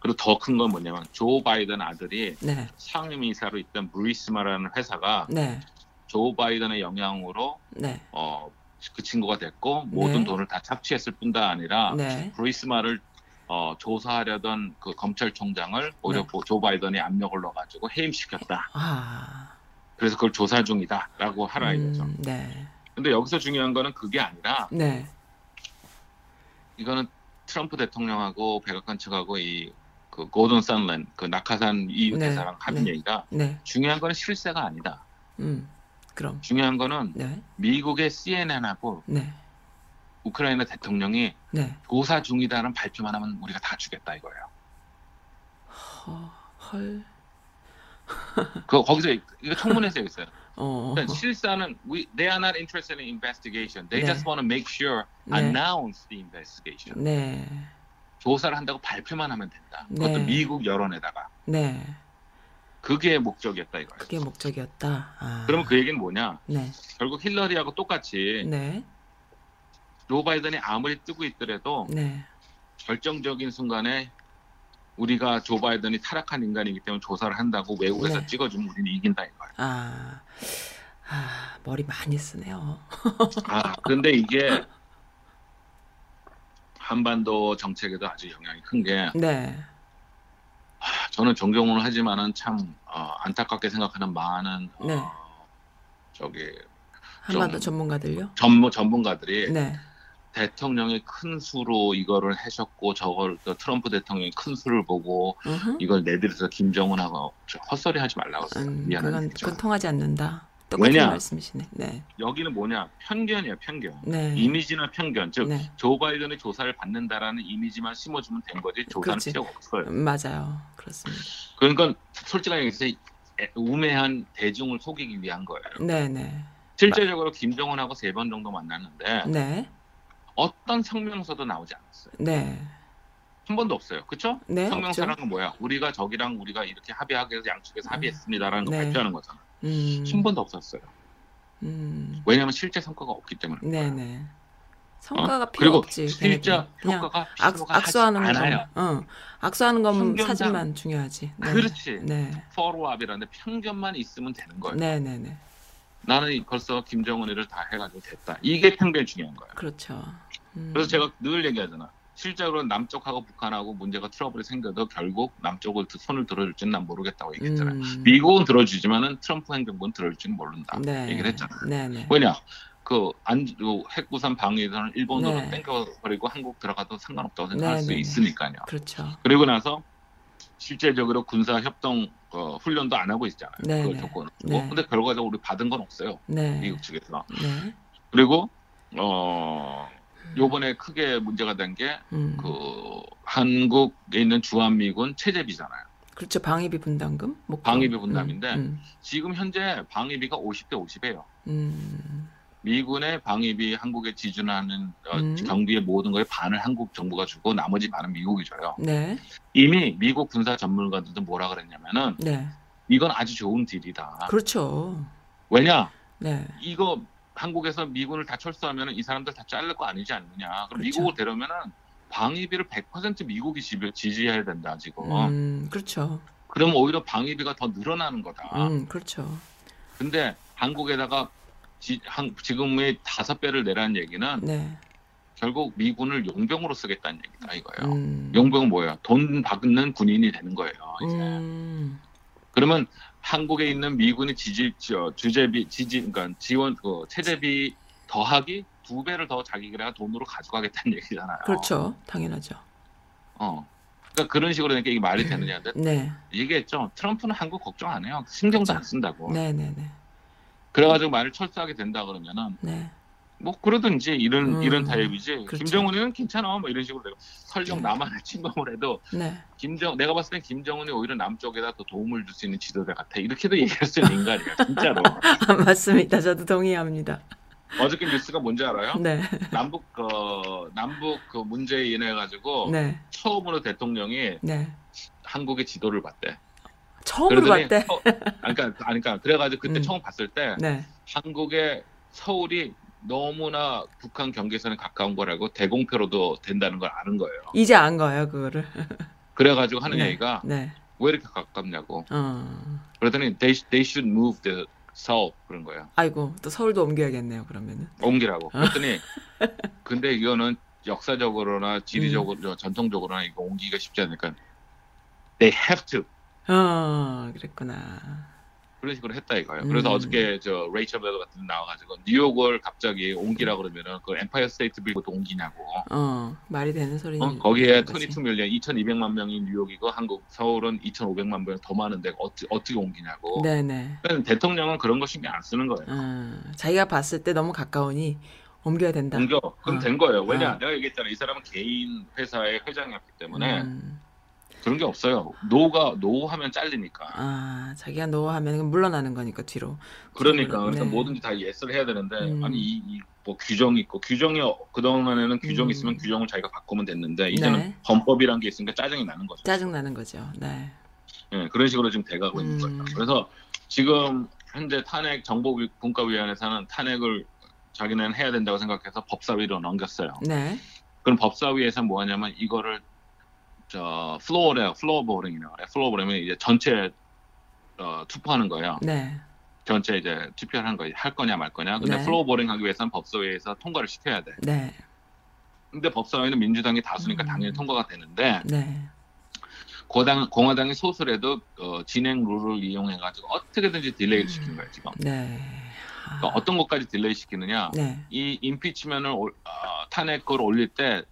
그리고 더 큰 건 뭐냐면 조 바이든 아들이 네. 상임이사로 있던 브리스마라는 회사가 네. 조 바이든의 영향으로 네. 어, 그 친구가 됐고 모든 네. 돈을 다 착취했을 뿐다 아니라 네. 브리스마를 어, 조사하려던 그 검찰총장을 오히려 네. 조 바이든이 압력을 넣어가지고 해임시켰다. 아. 그래서 그걸 조사 중이다라고 하라 이거죠. 음, 네. 근데 여기서 중요한 거는 그게 아니라 네. 이거는 트럼프 대통령하고 백악관 측하고 이 그 고든 산렌 그 낙하산 이 네. 대사랑 하는 네. 얘기가 네. 중요한 거는 실세가 아니다. 음. 그럼. 중요한 거는 네. 미국의 CNN하고 네. 우크라이나 대통령이 네. 조사 중이다는 발표만 하면 우리가 다 주겠다 이거예요. 허, 헐. [laughs] 그 거기서 이거 청문회에서 있어요. 어. 그러니까 실사는 we, they are not interested in investigation. They 네. just want to make sure 네. announce the investigation. 네. 조사를 한다고 발표만 하면 된다. 그것도 네. 미국 여론에다가 네. 그게 목적이었다 이거예요. 그게 목적이었다. 아. 그러면 그 얘기는 뭐냐? 네. 결국 힐러리하고 똑같이 네. 조 바이든이 아무리 뜨고 있더라도 네. 결정적인 순간에 우리가 조 바이든이 타락한 인간이기 때문에 조사를 한다고 외국에서 네. 찍어주면 우리는 이긴다 이거예요. 아. 아, 머리 많이 쓰네요. 아, 근데 이게 [laughs] 한반도 정책에도 아주 영향이 큰게 네. 저는 존경을 하지만은 참 어, 안타깝게 생각하는 많은 어, 네. 저기 한반도 좀- 전문가들요? 전문 전문가들이 네. 대통령이 큰 수로 이거를 하셨고 저걸 또 트럼프 대통령이 큰 수를 보고 으흠. 이걸 내들여서 김정은하고 저 헛소리 하지 말라고. 음, 미안한 그건. 그건 통하지 않는다. 똑같은 왜냐? 말씀이시네. 네. 여기는 뭐냐 편견이에요 편견. 네. 이미지나 편견 즉 네. 조 바이든이 조사를 받는다라는 이미지만 심어주면 된 거지 조사는 그렇지. 필요가 없어요. 음, 맞아요. 그렇습니다. 그러니까 솔직하게 얘기해서 애- 우매한 대중을 속이기 위한 거예요. 네, 네. 실제적으로 김정은하고 세 번 정도 만났는데 네. 어떤 성명서도 나오지 않았어요. 네. 한 번도 없어요. 그쵸? 네. 성명서라는. 건 뭐야? 우리가 저기랑 우리가 이렇게 합의하게 해서 양측에서 합의했습니다라는 거 네. 발표하는 거잖아. 음. 한 번도 없었어요. 음. 왜냐하면 실제 성과가 없기 때문에. 네, 네. 성과가 어? 필요 없지. 실제 효과가 악, 필요가 악수하는 하지 건, 않아요. 어, 악수하는 건 편견상- 사진만 중요하지. 네. 그렇지. 네, 포로압이라는데 편견만 있으면 되는 거예요. 네, 네, 네. 나는 벌써 김정은이를 다 해가지고 됐다. 이게 편견이 중요한 거예요. 그렇죠. 음. 그래서 제가 늘 얘기하잖아. 실제로 남쪽하고 북한하고 문제가 트러블이 생겨도 결국 남쪽을 드- 손을 들어줄지는 난 모르겠다고 얘기했잖아요. 음. 미국은 들어주지만은 트럼프 행정부는 들어줄지는 모른다. 네. 얘기를 했잖아. 네, 네. 왜냐? 그, 안, 그 핵구산 방위에서는 일본으로 네. 땡겨버리고 한국 들어가도 상관없다고 생각할 네, 수 네, 네. 있으니까요. 그렇죠. 그리고 나서 실제적으로 군사 협동 어, 훈련도 안 하고 있잖아요. 네, 그 네. 조건으로. 네. 근데 결과적으로 우리 받은 건 없어요. 네. 미국 측에서. 네. 그리고 어 요번에 크게 문제가 된 게그 음. 한국에 있는 주한미군 체제비잖아요. 그렇죠. 방위비 분담금? 목표. 방위비 분담인데 음. 지금 현재 방위비가 50대 50이에요. 음. 미군의 방위비 한국에 지준하는 어, 음. 경비의 모든 거에 반을 한국 정부가 주고 나머지 반은 미국이 줘요. 네. 이미 미국 군사 전문가들도 뭐라 그랬냐면은 네. 이건 아주 좋은 딜이다. 그렇죠. 왜냐? 네. 이거 한국에서 미군을 다 철수하면은 이 사람들 다 잘릴 거 아니지 않느냐. 그럼 그렇죠. 미국을 데려오면은 방위비를 100% 미국이 지- 지지해야 된다 지금. 음. 그렇죠. 그러면 오히려 방위비가 더 늘어나는 거다. 음. 그렇죠. 근데 한국에다가 지, 한, 지금의 다섯 배를 내라는 얘기는 네. 결국 미군을 용병으로 쓰겠다는 얘기다 이거예요. 음. 용병은 뭐예요? 돈 받는 군인이 되는 거예요. 이제. 음. 그러면 한국에 있는 미군의 지지 저, 주재비 지지 그러니까 지원 그 체제비 더하기 두 배를 더 자기가 돈으로 가져가겠다는 [laughs] 얘기잖아요. 그렇죠. 당연하죠. 어. 그러니까 그런 식으로 되니까 이게 말이 되느냐. 근데 네. 얘기했죠. 트럼프는 한국 걱정 안 해요. 신경도 안 그렇죠. 쓴다고. 네, 네, 네. 그래가지고 말을 철수하게 된다 그러면은 네. 뭐 그러든지 이런 음, 이런 타입이지. 그렇죠. 김정은이는 괜찮아. 뭐 이런 식으로 되고 설령 네. 남한을 침범을 해도 네. 김정 내가 봤을 땐 김정은이 오히려 남쪽에다 더 도움을 줄 수 있는 지도자 같아. 이렇게도 얘기할 수 있는 인간이야. 진짜로. 아, [laughs] 맞습니다. 저도 동의합니다. 어저께 뉴스가 뭔지 알아요? 네. 남북 어, 남북 그 문제에 인해 가지고 네. 처음으로 대통령이 네. 한국의 지도를 봤대. 처음으로 봤대. 어, 아니, 그러니까 아니, 그러니까 그래가지고 그때 음. 처음 봤을 때 네. 한국의 서울이 너무나 북한 경계선에 가까운 거라고 대공표로도 된다는 걸 아는 거예요. 이제 안 거예요, 그거를. [laughs] 그래가지고 하는 네. 얘기가 네. 왜 이렇게 가깝냐고. 어. 그러더니 they, they should move the 서울 그런 거예요. 아이고 또 서울도 옮겨야겠네요. 그러면은. 옮기라고. 어. 그랬더니 [laughs] 근데 이거는 역사적으로나 지리적으로 음. 전통적으로나 이거 옮기기가 쉽지 않으니까 they have to 어, 그랬구나. 그런 식으로 했다 이거예요. 그래서 음. 어저께 저 레이첼 매도 같은 데 나와가지고 뉴욕을 갑자기 옮기라 그러면은 그 엠파이어 스테이트 빌딩도 옮기냐고. 어, 말이 되는 소리. 어, 거기에 22 million 2,200만 명이 뉴욕이고 한국 서울은 2,500만 명 더 많은데 어찌, 어떻게 옮기냐고. 네네. 그러니까 대통령은 그런 거 신경 안 쓰는 거예요. 어, 자기가 봤을 때 너무 가까우니 옮겨야 된다. 옮겨. 그럼 어. 된 거예요. 왜냐? 어. 내가 얘기했잖아. 이 사람은 개인 회사의 회장이었기 때문에 음, 그런 게 없어요. no가 no 하면 잘리니까. 아, 자기가 no 하면 물러나는 거니까 뒤로. 그러니까 그래서 네. 뭐든지 다 yes를 해야 되는데 음. 아니 이, 이 뭐 규정이 있고 규정이 그 동안에는 규정이 음. 있으면 규정을 자기가 바꾸면 됐는데 이제는 네. 헌법이란 게 있으니까 짜증이 나는 거죠. 짜증 나는 거죠. 네. 예, 그런 식으로 지금 돼가고 있는 음. 거예요. 그래서 지금 현재 탄핵 정보분과위원회에서는 탄핵을 자기네는 해야 된다고 생각해서 법사위로 넘겼어요. 네. 그럼 법사위에서 뭐 하냐면 이거를 저 floor래요. floor voting이라고 그래요. floor voting은 이제 전체 어, 투표하는 거예요. 네. 전체 이제 투표를 한 거예요. 할 거냐 말 거냐. 근데 네. floor voting 하기 위해서는 법사위에서 통과를 시켜야 돼. 네. 근데 법사위는 민주당이 다수니까 음. 당연히 통과가 되는데 네. 고당, 공화당이 소수래도 어, 진행 룰을 이용해 가지고 어떻게든지 delay를 시키는 거예요 지금. 네. 아, 그러니까 어떤 것까지 delay 시키느냐? 네. 이 impeachment을 올- 어, 탄핵을 올릴 때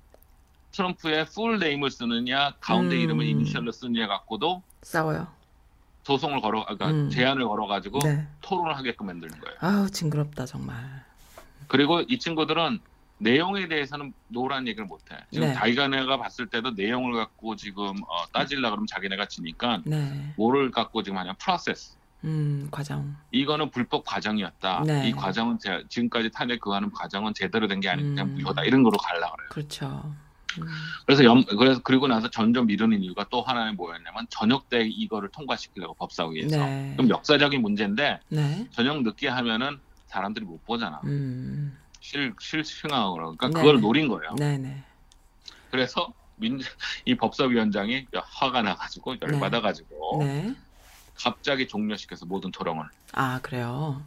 트럼프의 full name을 쓰느냐 가운데 음. 이름을 이니셜로 쓰느냐 갖고도 싸워요. 소송을 걸어, 그러니까 음. 제안을 걸어 가지고 네. 토론을 하게끔 만드는 거예요. 아우, 징그럽다, 정말. 그리고 이 친구들은 내용에 대해서는 노란 얘기를 못 해. 지금 네. 자기네가 봤을 때도 내용을 갖고 지금 어, 따질라 그러면 자기네가 지니까 네. 뭐를 갖고 지금 하냐 process. 음, 과정. 이거는 불법 과정이었다. 네. 이 과정은 제- 지금까지 탄핵 그하는 과정은 제대로 된 게 아니기 때문에 음. 무효다. 이런 거로 갈라 그래요. 그렇죠. 음, 그래서 염, 그래서 그리고 나서 점점 미루는 이유가 또 하나는 뭐였냐면 저녁 때 이거를 통과시키려고 법사위에서. 네. 그럼 역사적인 문제인데 네. 저녁 늦게 하면은 사람들이 못 보잖아. 음, 실 실승하고 그러니까 네. 그걸 노린 거예요. 네네. 그래서 민, 이 법사위원장이 화가 나가지고 열받아가지고 네. 갑자기 종료시켜서 모든 토론을. 아, 그래요.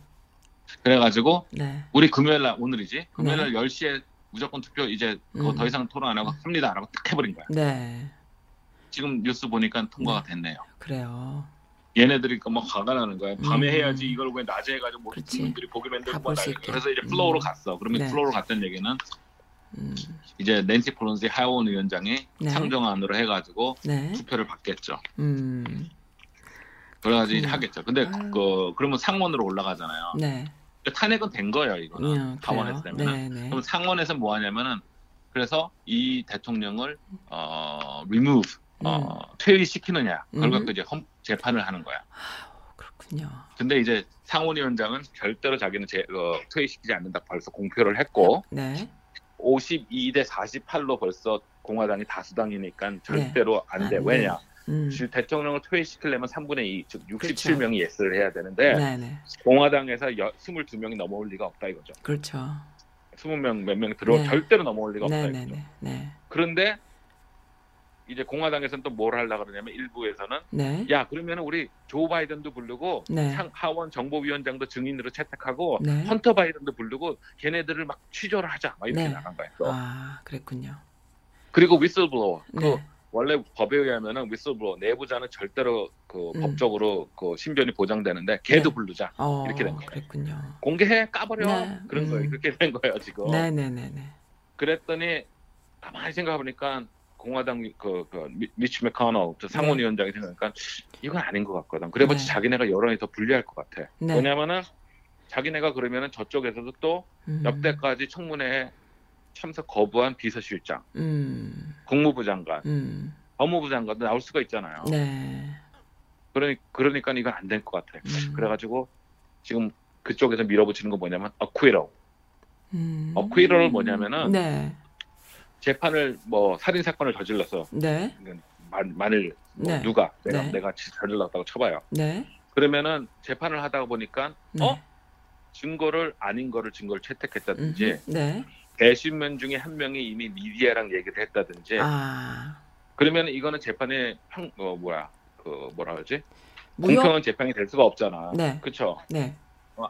그래가지고 네. 우리 금요일 날 오늘이지 금요일 네. 날 10시에 무조건 투표 이제 그거 음. 더 이상 토론 안 하고 합니다라고 딱 해버린 거야. 네. 지금 뉴스 보니까 통과가 됐네요. 그래요. 얘네들이 뭐 화가 나는 거야. 밤에 음. 해야지 이걸 왜 낮에 해가지고 뭐. 국민들이 보게 만들고 다 뭐. 그래서 이제 플로어로 음. 갔어. 그러면 네. 플로어로 갔다는 얘기는 음, 이제 낸시 펠로시 하원 위원장이 네. 상정안으로 해가지고 네. 투표를 받겠죠. 음, 그래가지고 이제 음. 하겠죠. 근데 아유. 그 그러면 상원으로 올라가잖아요. 네. 탄핵은 된 거예요 이거는 음, 하원에서. 되면. 네, 네. 그럼 상원에서 뭐 하냐면은 그래서 이 대통령을 어 remove 어 퇴위시키느냐 그걸 음. 갖고 이제 헌, 재판을 하는 거야. 그렇군요. 근데 이제 상원위원장은 절대로 자기는 제, 어, 퇴위시키지 않는다 벌써 공표를 했고 네. 52대 48로 벌써 공화당이 다수당이니까 절대로 안 돼. 안 돼. 왜냐? 음, 지- 대통령을 퇴위시키려면 3분의 2, 즉 67명이 예스를 해야 되는데 네, 네. 공화당에서 여, 22명이 넘어올 리가 없다 이거죠. 그렇죠. 20명 몇 명 들어 네. 절대로 넘어올 리가 없다 네, 이거죠. 네. 그런데 이제 공화당에서는 또 뭘 하려고 그러냐면 일부에서는 네. 야 그러면 우리 조 바이든도 부르고 네. 상- 하원 정보위원장도 증인으로 채택하고 네. 헌터 바이든도 부르고 걔네들을 막 취조를 하자 막 이렇게 네. 나간 거예요. 또. 아, 그랬군요. 그리고 위슬블로워 그 네. 원래 법에 의하면은 위슬블로워 내부자는 절대로 그 음. 법적으로 그 신변이 보장되는데 걔도 네. 부르자 어, 이렇게 된 거예요. 그랬군요. 공개해 까버려 네. 그런 음. 거예요. 그렇게 된 거예요 지금. 네, 네, 네, 네. 그랬더니 가만히 생각해보니까 공화당 그, 그 미- 미치 메카노 저 상원위원장이 생각하니까 이건 아닌 것 같거든. 그래봤자 네. 자기네가 여론이 더 불리할 것 같아. 네. 왜냐면은 자기네가 그러면은 저쪽에서도 또 음. 역대까지 청문회에 참석 거부한 비서실장, 음. 국무부 장관, 음. 법무부 장관도 나올 수가 있잖아요. 네. 그러니 그러니까 이건 안 될 것 같아. 음. 그래가지고 지금 그쪽에서 밀어붙이는 거 뭐냐면 어퀴로. 음. 어퀴로를 뭐냐면은 네. 재판을 뭐 살인 사건을 저질러서 네. 만, 만일 뭐 네. 누가 내가 네. 내가 저질렀다고 쳐봐요. 네. 그러면은 재판을 하다가 보니까 네. 어? 증거를 아닌 거를 증거를 채택했다든지. 네. 배신면 중에 한 명이 이미 미디어랑 얘기를 했다든지 아. 그러면 이거는 재판에 평, 어, 뭐야, 그 뭐라 그러지? 무효? 공평한 재판이 될 수가 없잖아. 네. 그렇죠. 네.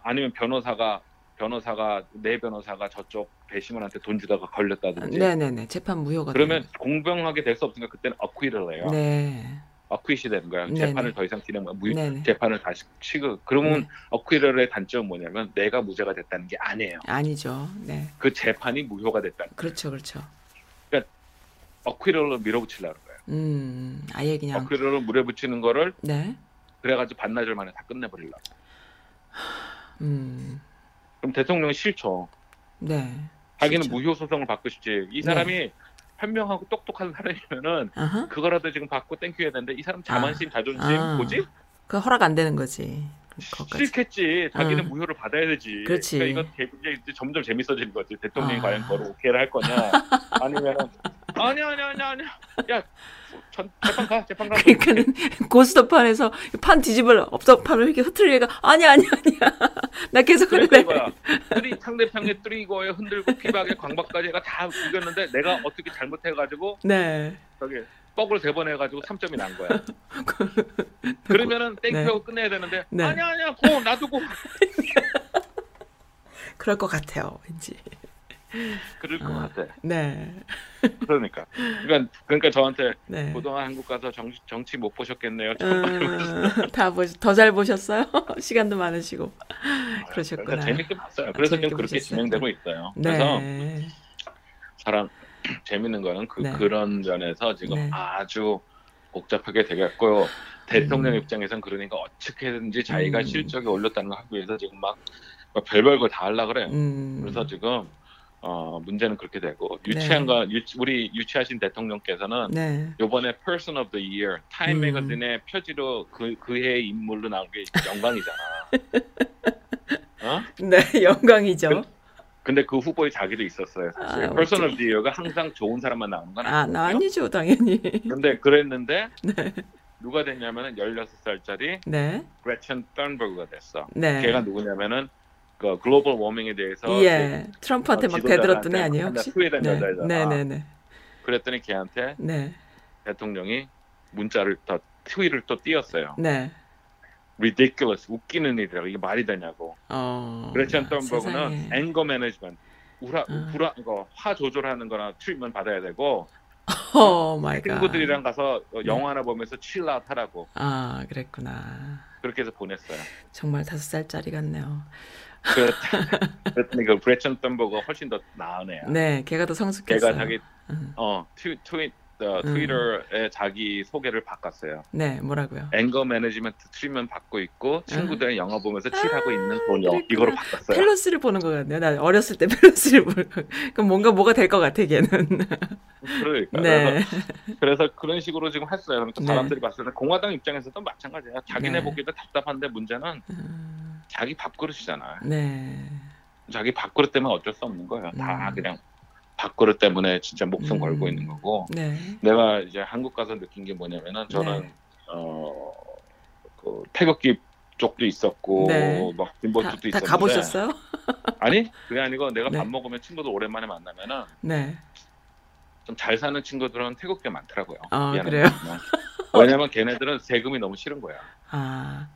아니면 변호사가 변호사가 내 변호사가 저쪽 배심원한테 돈 주다가 걸렸다든지. 네네네. 재판 무효가 그러면 되는 공평하게 될 수 없으니까 그때는 어퀴를 해요. 거. 네. 어퀴시 되는 거야. 네네. 재판을 더 이상 진행 무. 재판을 다시 치고 그러면 네. 어퀴럴의 단점은 뭐냐면 내가 무죄가 됐다는 게 아니에요. 아니죠. 네. 그 재판이 무효가 됐다는 그렇죠. 그렇죠. 어퀴럴로 밀어붙이려는 거예요. 음. 아예 그냥 어퀴럴로 밀어붙이는 거를 네. 그래가지고 반나절 만에 다 끝내버리려고. 음. 그럼 대통령은 싫죠. 네. 자기는. 무효 소송을 받고 싶지. 이 사람이 현명하고 똑똑한 사람이면은 아하. 그거라도 지금 받고 땡큐해야 되는데 이 사람 자만심, 자존심 아. 뭐지? 그 허락 안 되는 거지. 싫겠지. 자기는 아. 무효를 받아야 되지. 그렇지. 그러니까 이건 재- 이제 점점 재밌어지는 거지. 대통령이 아. 과연 그걸 오케이를 할 거냐? 아니면은 아니야 아니야 아니야 아니야. 야, 전 재판 가 재판 가. 그러니까는 고스톱판에서 판 뒤집을 업적판을 이렇게 흐트리니까 아니야 아니야 아니야 [laughs] 나 계속 그러니까 이거야. 뚜리 상대편의 뚜리고에 흔들고 피박에 광박까지가 다 이겼는데 내가 어떻게 잘못해가지고 네 저기 뻑을 세 번 해가지고 3점이 난 거야. [laughs] 그러면은 땡큐하고 끝내야 되는데 네. 아니야 아니야 고 놔두고 [laughs] 그럴 것 같아요 왠지 그럴 것 아. 같아. 네 그러니까 그러니까 그러니까 저한테 네. 그동안 한국 가서 정, 정치 못 보셨겠네요. 음, 다더 잘 보셨어요? [laughs] [laughs] 시간도 많으시고 그러셨구나. 그러니까 재밌게 봤어요. 그래서 재밌게 지금 그렇게 보셨어요. 진행되고 있어요. 그래서 네. 사람 [clears throat] 재밌는 거는 그 네. 그런 면에서 지금 네. 아주 복잡하게 되겠고요. 대통령 음. 입장에선 그러니까 어떻게든지 자기가 음. 실적에 올렸다는 거 하기 위해서 지금 막, 막 별별 걸 다 하려 그래요. 음, 그래서 지금 어, 문제는 그렇게 되고 네. 유치한 거 유치- 우리 유치하신 대통령께서는 네. 요번에 Person of the Year 타임 음. 매거진의 표지로 그 그해 인물로 나온 게 영광이잖아. [laughs] 어? 네 영광이죠. 근데 그 후보에 자기도 있었어요. 사실 아, Person of the Year가 항상 좋은 사람만 나오는 건 아, 아니거든요. 나 아니죠 당연히. 근데 그랬는데 [laughs] 네. 누가 됐냐면은 16살짜리 네. 그레첸 턴버그가 됐어. 네. 걔가 누구냐면은 그 global warming에 대해서 예. 트럼프한테 어, 막 대들었던 애 아니에요 혹시? 스웨덴 네. 네네네. 그랬더니 걔한테 네. 대통령이 문자를 더 트윗을 또 띄었어요. 네. ridiculous 웃기는 일이라고 이게 말이 되냐고. 어. 야, 턴버그는 세상에. anger management 우라 아. 불화 이거 화 조절하는 거나 treatment 받아야 되고 oh my God. 친구들이랑 가서 어, 네. 영화 하나 보면서 chill out 하라고 아 그랬구나. 그렇게 해서 보냈어요. 정말 다섯 살짜리 같네요. 그랬- 그랬더니 그 그레첸 턴버그가 훨씬 더 나은 애야. 네, 걔가 더 성숙했어요. 걔가 자기 음. 어 트, 트윗 어, 음. 트위터에 자기 소개를 바꿨어요. 네, 뭐라고요? anger management treatment 받고 있고 친구들이랑 영화 보면서 chill하고 있는 돈 그랬구나. 이거로 바꿨어요. 펠로시를 보는 것 같네요. 나 어렸을 때 [laughs] 펠로시를 보는 거. 그럼 뭔가 뭐가 될 것 같아, 걔는. 그러니까 네. 그래서, 그래서 그런 식으로 지금 했어요. 그러니까 네. 사람들이 봤을 때 공화당 입장에서도 마찬가지야. 자기네 네. 보기도 답답한데 문제는 음, 자기 밥그릇이잖아. 네. 자기 밥그릇 때문에 어쩔 수 없는 거예요. 다 음. 그냥 밥그릇 때문에 진짜 목숨 음. 걸고 있는 거고. 네. 내가 이제 한국 가서 느낀 게 뭐냐면은 저는 네. 어, 그 태극기 쪽도 있었고 네. 막 다, 쪽도 다 있었는데 가보셨어요? [laughs] 아니 그게 아니고 내가 네. 밥 먹으면 친구들 오랜만에 만나면은 네. 좀 잘 사는 친구들은 태극기가 많더라고요. 아. 그래요? 왜냐면 걔네들은 세금이 너무 싫은 거야. 아.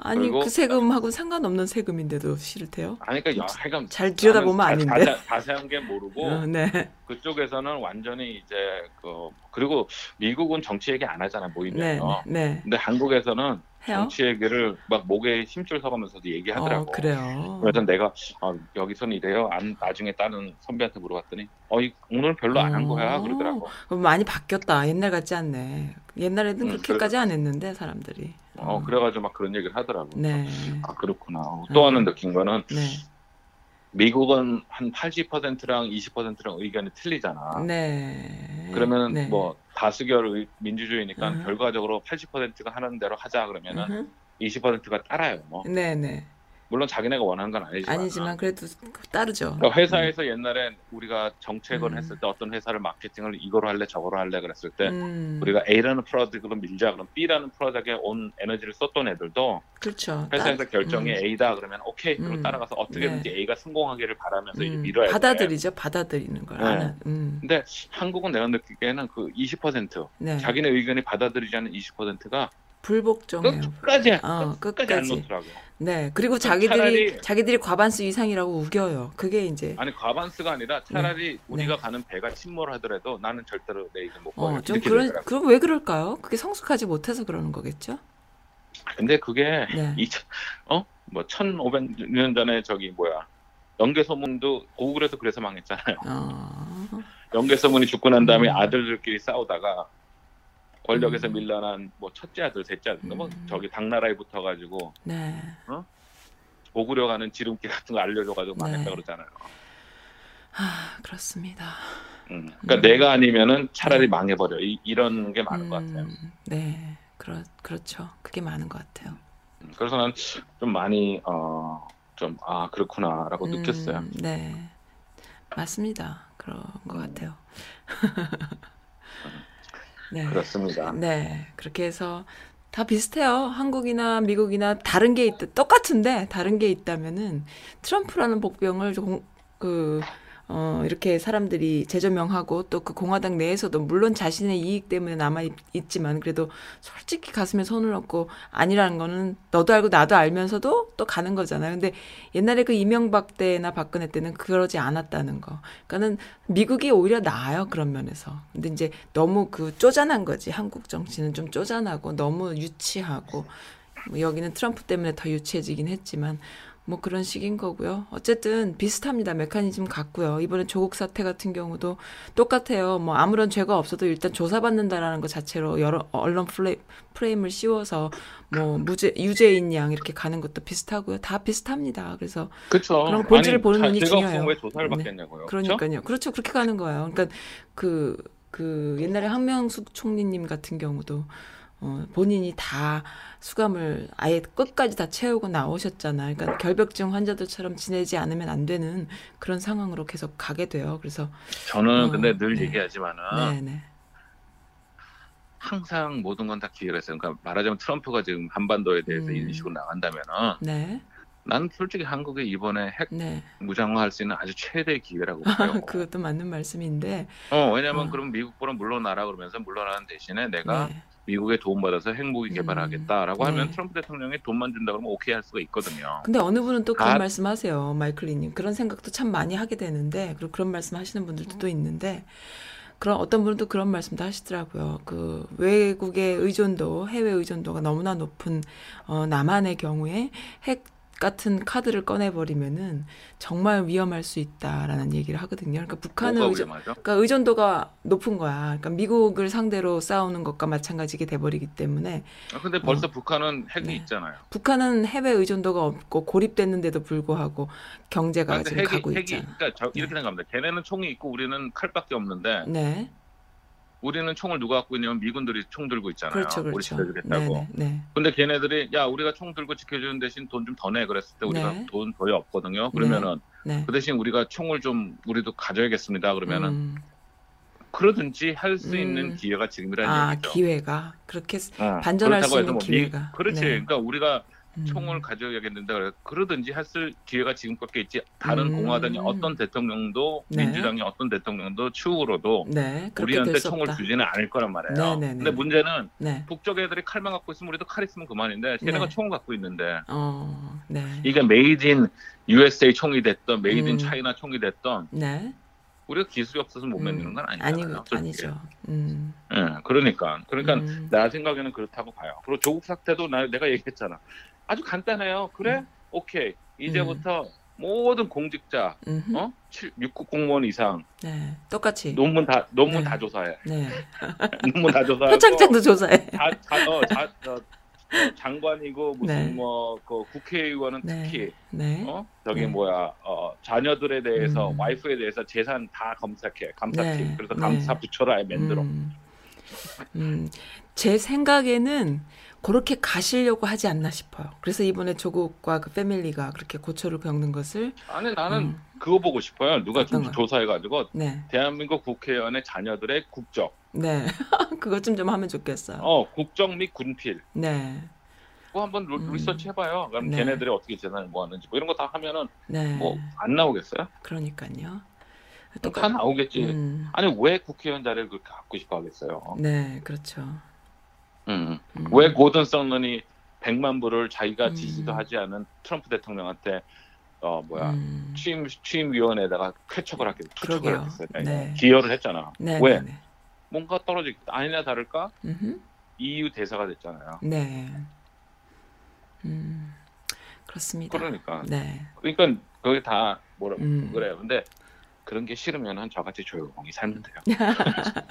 아니, 그 세금하고 상관없는 세금인데도 싫대요? 아니 그러니까 야, 하여간 잘 들여다보면 자- 아닌데. 자세- 자세한 게 모르고 어, 네. 그쪽에서는 완전히 이제 그 그리고 미국은 정치 얘기 안 하잖아 네. 모이면요. 네. 근데 한국에서는? 정치 얘기를 막 목에 힘줄 서가면서도 얘기하더라고. 어, 그래요. 그래서 내가 아, 여기서는 이래요. 안, 나중에 다른 선배한테 물어봤더니 어, 이, 오늘 별로 안 한 거야 어. 그러더라고. 많이 바뀌었다. 옛날 같지 않네. 옛날에는 음, 그렇게까지 안 했는데 사람들이. 어, 그래가지고 막 그런 얘기를 하더라고. 네. 아 그렇구나. 어, 또 하나 음. 느낀 거는 네. 미국은 한 80%랑 20%랑 의견이 틀리잖아. 네. 그러면 네. 뭐 다수결 의- 민주주의니까 음. 결과적으로 80%가 하는 대로 하자 그러면은 음흠. 20%가 따라요. 뭐. 네, 네. 물론 자기네가 원하는 건 아니지만. 아니지만 그래도 따르죠. 그러니까 회사에서 옛날에 우리가 정책을 음. 했을 때 어떤 회사를 마케팅을 이거로 할래 저거로 할래 그랬을 때 음, 우리가 A라는 프로젝트로 밀자 그럼 B라는 프로젝트에 온 에너지를 썼던 애들도 그렇죠. 회사에서 따- 결정이 음, A다 그러면 오케이 그럼 음. 따라가서 어떻게든지 A가 성공하기를 바라면서 이제 음, 밀어야 돼. 받아들이죠. 받아들이는 걸. 네. 안, 음, 근데 한국은 내가 느끼기에는 그 20% 네. 자기네 의견이 받아들이지 않는 20%가 불복종해요. 끝까지 어, 끝, 까지안 끝까지. 놓더라고. 네. 그리고 자기들이 차라리- 자기들이 과반수 이상이라고 우겨요. 그게 이제 아니 과반수가 아니라 차라리 네. 우리가 가는 배가 침몰하더라도 나는 절대로 내 의견 못 어, 보여. 좀 그런 되더라고. 그럼 왜 그럴까요? 그게 성숙하지 못해서 그러는 거겠죠? 근데 그게 네. [laughs] 2000, 어? 뭐 1500년 전에 저기 뭐야 연개소문도 고구려도 그래서 망했잖아요. 어. 연개소문이 죽고 난 다음에 음. 아들들끼리 싸우다가 권력에서 음. 밀려난 뭐 첫째 아들, 셋째 아들, 뭐 음. 저기 당나라에 붙어가지고 네. 고구려 가는 지름길 같은 거 알려줘가지고 네. 망했다 그러잖아요. 아, 그렇습니다. 음. 그러니까 음. 내가 아니면은 차라리 망해버려. 이, 이런 게 많은 것 같아요. 음, 네. 그렇 그렇죠. 그게 많은 것 같아요. 음, 그래서 난 좀 많이 어, 좀 아 그렇구나라고 음, 느꼈어요. 네. 맞습니다. 그런 것 같아요. [laughs] 네. 그렇습니다. 네. 그렇게 해서 다 비슷해요. 한국이나 미국이나 다른 게 있다. 똑같은데 다른 게 있다면은 트럼프라는 복병을 좀 그, 어, 이렇게 사람들이 재조명하고 또 그 공화당 내에서도 물론 자신의 이익 때문에 남아 있, 있지만 그래도 솔직히 가슴에 손을 얹고 아니라는 거는 너도 알고 나도 알면서도 또 가는 거잖아요. 근데 옛날에 그 이명박 때나 박근혜 때는 그러지 않았다는 거. 그러니까는 미국이 오히려 나아요. 그런 면에서. 근데 이제 너무 그 쪼잔한 거지. 한국 정치는 좀 쪼잔하고 너무 유치하고 뭐 여기는 트럼프 때문에 더 유치해지긴 했지만 뭐 그런 식인 거고요. 어쨌든 비슷합니다. 메커니즘 같고요. 이번에 조국 사태 같은 경우도 똑같아요. 뭐 아무런 죄가 없어도 일단 조사받는다라는 것 자체로 여러 언론 플레이, 프레임을 씌워서 뭐 무죄 유죄인 양 이렇게 가는 것도 비슷하고요. 다 비슷합니다. 그래서 그렇죠. 그럼 본질을 아니, 보는 자- 눈이 중요해요. 왜 조사를 네. 받겠냐고요. 그렇죠? 그러니까요. 그렇죠. 그렇게 가는 거예요. 그러니까 그, 그 옛날에 한명숙 총리님 같은 경우도 어, 본인이 다 수감을 아예 끝까지 다 채우고 나오셨잖아요. 그러니까 결벽증 환자들처럼 지내지 않으면 안 되는 그런 상황으로 계속 가게 돼요. 그래서 저는 어, 근데 늘 네. 얘기하지만은 네, 네. 항상 모든 건 다 기회가 있어요. 그러니까 말하자면 트럼프가 지금 한반도에 대해서 음. 이런 식으로 나간다면은 네. 난 솔직히 한국에 이번에 핵 네. 무장화할 수 있는 아주 최대의 기회라고 [laughs] 봐요. 그것도 맞는 말씀인데. 어, 왜냐면 어. 그럼 미국보다 물러나라 그러면서 물러나는 대신에 내가 네. 미국의 도움받아서 핵무기 음. 개발하겠다라고 네. 하면 트럼프 대통령이 돈만 준다 그러면 오케이 할 수가 있거든요. 근데 어느 분은 또 그런 아. 말씀하세요, 마이클리님. 그런 생각도 참 많이 하게 되는데, 그리고 그런 말씀하시는 분들도 또 있는데, 그런 어떤 분은 또 그런 말씀도 하시더라고요. 그 외국의 의존도, 해외 의존도가 너무나 높은 어, 남한의 경우에 핵 같은 카드를 꺼내버리면은 정말 위험할 수 있다라는 얘기를 하거든요. 그러니까 북한은 의존? 그러니까 의존도가 높은 거야. 그러니까 미국을 상대로 싸우는 것과 마찬가지게 돼버리기 때문에 아, 근데 벌써 북한은 핵이 네. 있잖아요. 북한은 해외 의존도가 없고 고립됐는데도 불구하고 경제가 그러니까 지금 가고 핵이, 있잖아. 그러니까 저 이렇게 생각합니다. 걔네는 총이 있고 우리는 칼밖에 없는데 네, 우리는 총을 누가 갖고 있냐면 미군들이 총 들고 있잖아요. 그렇죠, 우리 그렇죠. 지켜주겠다고. 네, 네, 근데 걔네들이 야 우리가 총 들고 지켜주는 대신 돈 좀 더 내 그랬을 때 우리가 네. 돈 거의 없거든요. 그러면은 네. 그 대신 우리가 총을 좀 우리도 가져야겠습니다. 그러면은 음, 그러든지 할수 음. 있는 기회가 지금이라는 아 얘기죠. 기회가 그렇게 어, 반전할 수 있는 뭐 미- 기회가. 그렇지. 네. 그러니까 우리가 음, 총을 가져야겠는데. 그러든지 했을 기회가 지금밖에 있지. 다른 음. 공화당이 어떤 대통령도 네. 민주당이 어떤 대통령도 추후로도 네, 우리한테 총을. 주지는 않을 거란 말이에요. 네, 네, 네. 근데 문제는 네, 북쪽 애들이 칼만 갖고 있으면 우리도 칼 있으면 그만인데 걔네가 네. 총을 갖고 있는데 어, 네, 이게 made in USA 총이 됐던 made in 음. China 총이 됐던 네. 우리가 기술이 없어서 못 만드는 건 아니잖아요. 아니. 아니 죠. 음, 예, 그러니까 그러니까 음, 나 생각에는 그렇다고 봐요. 그리고 조국 사태도 나, 내가 얘기했잖아. 아주 간단해요. 그래? 음. 오케이. 이제부터 모든 공직자, 음흠. 어? 7, 6급 공무원 이상 네, 똑같이. 논문 다 논문 네. 다 조사해. 네, [laughs] 논문 다 [laughs] 조사하고 표창장도 조사해. 자, 자, 어, 자, 어, 어, 장관이고 무슨 네. 뭐그 국회의원은 네, 특히 네, 어 저기 네. 뭐야 어 자녀들에 대해서 음. 와이프에 대해서 재산 다 검색해 감사팀 네. 그래서 네. 감사 부처를 아예 만들어 음. 음, 제 생각에는 그렇게 가시려고 하지 않나 싶어요. 그래서 이번에 조국과 그 패밀리가 그렇게 고초를 겪는 것을 아니 나는 음. 그거 보고 싶어요. 누가 좀? 조사해가지고 네, 대한민국 국회의원의 자녀들의 국적, 네, [laughs] 그것 좀 좀 하면 좋겠어요. 어 국적 및 군필 네, 그거 한번 루- 음. 리서치 해봐요. 그럼 네. 걔네들이 어떻게 재산을 모았는지 뭐 이런 거 다 하면은 네, 뭐안 나오겠어요? 그러니까요. 다 나오겠지. 음, 아니 왜 국회의원 자리를 그렇게 갖고 싶어 하겠어요? 네, 그렇죠. 음. 음. 왜 고든 썰런이 100만 불을 자기가 음. 지지도 하지 않은 트럼프 대통령한테 어 뭐야 음, 취임 취임 위원회에다가 쾌척을 하게 투척을. 했어요. 네. 기여를 했잖아. 네, 왜 네, 네. 뭔가 떨어지겠다. 아니나 다를까 음흠. EU 대사가 됐잖아요. 네. 음, 그렇습니다. 그러니까 네. 그러니까 그게 다 뭐라 음. 그래요. 근데 그런 게 싫으면은 저같이 조용히 살면 돼요. [laughs]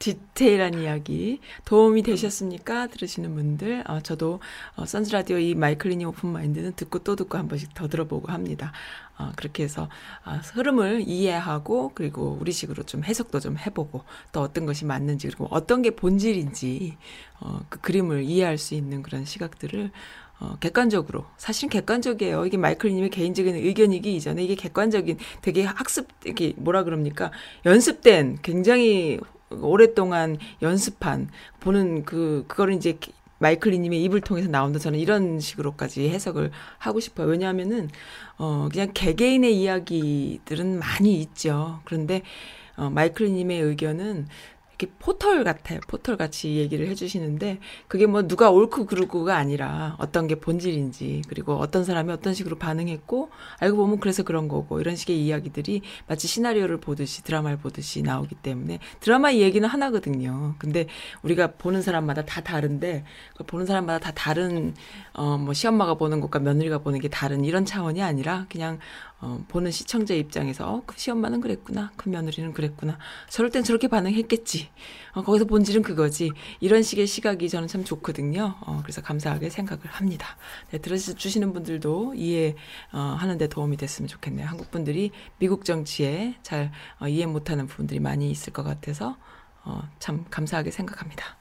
디테일한 이야기 도움이 되셨습니까? 들으시는 분들, 어, 저도 어, 선즈 라디오 이 마이클 리의 open mind는 듣고 또 듣고 한 번씩 더 들어보고 합니다. 어, 그렇게 해서 아, 흐름을 이해하고 그리고 우리식으로 좀 해석도 좀 해보고 또 어떤 것이 맞는지 그리고 어떤 게 본질인지 어, 그 그림을 이해할 수 있는 그런 시각들을 어, 객관적으로 사실은 객관적이에요. 이게 마이클님의 개인적인 의견이기 이전에 이게 객관적인 되게 학습 이게 뭐라 그럽니까 연습된 굉장히 오랫동안 연습한 보는 그 그거를 이제 마이클 리님의 입을 통해서 나온다 저는 이런 식으로까지 해석을 하고 싶어요. 왜냐하면은 어 그냥 개개인의 이야기들은 많이 있죠. 그런데 어 마이클 리님의 의견은 이렇게 포털 같아요. 포털 같이 얘기를 해주시는데 그게 뭐 누가 옳고 그르고가 아니라 어떤 게 본질인지 그리고 어떤 사람이 어떤 식으로 반응했고 알고 보면 그래서 그런 거고 이런 식의 이야기들이 마치 시나리오를 보듯이 드라마를 보듯이 나오기 때문에 드라마 이야기는 하나거든요. 근데 우리가 보는 사람마다 다 다른데 그 보는 사람마다 다 다른 어 뭐 시엄마가 보는 것과 며느리가 보는 게 다른 이런 차원이 아니라 그냥 어, 보는 시청자 입장에서 어, 그 시엄마는 그랬구나, 그 며느리는 그랬구나, 저럴 땐 저렇게 반응했겠지. 어, 거기서 본질은 그거지. 이런 식의 시각이 저는 참 좋거든요. 어, 그래서 감사하게 생각을 합니다. 네, 들어주시는 분들도 이해 어, 하는데 도움이 됐으면 좋겠네요. 한국 분들이 미국 정치에 잘 어, 이해 못하는 부분들이 많이 있을 것 같아서 어, 참 감사하게 생각합니다.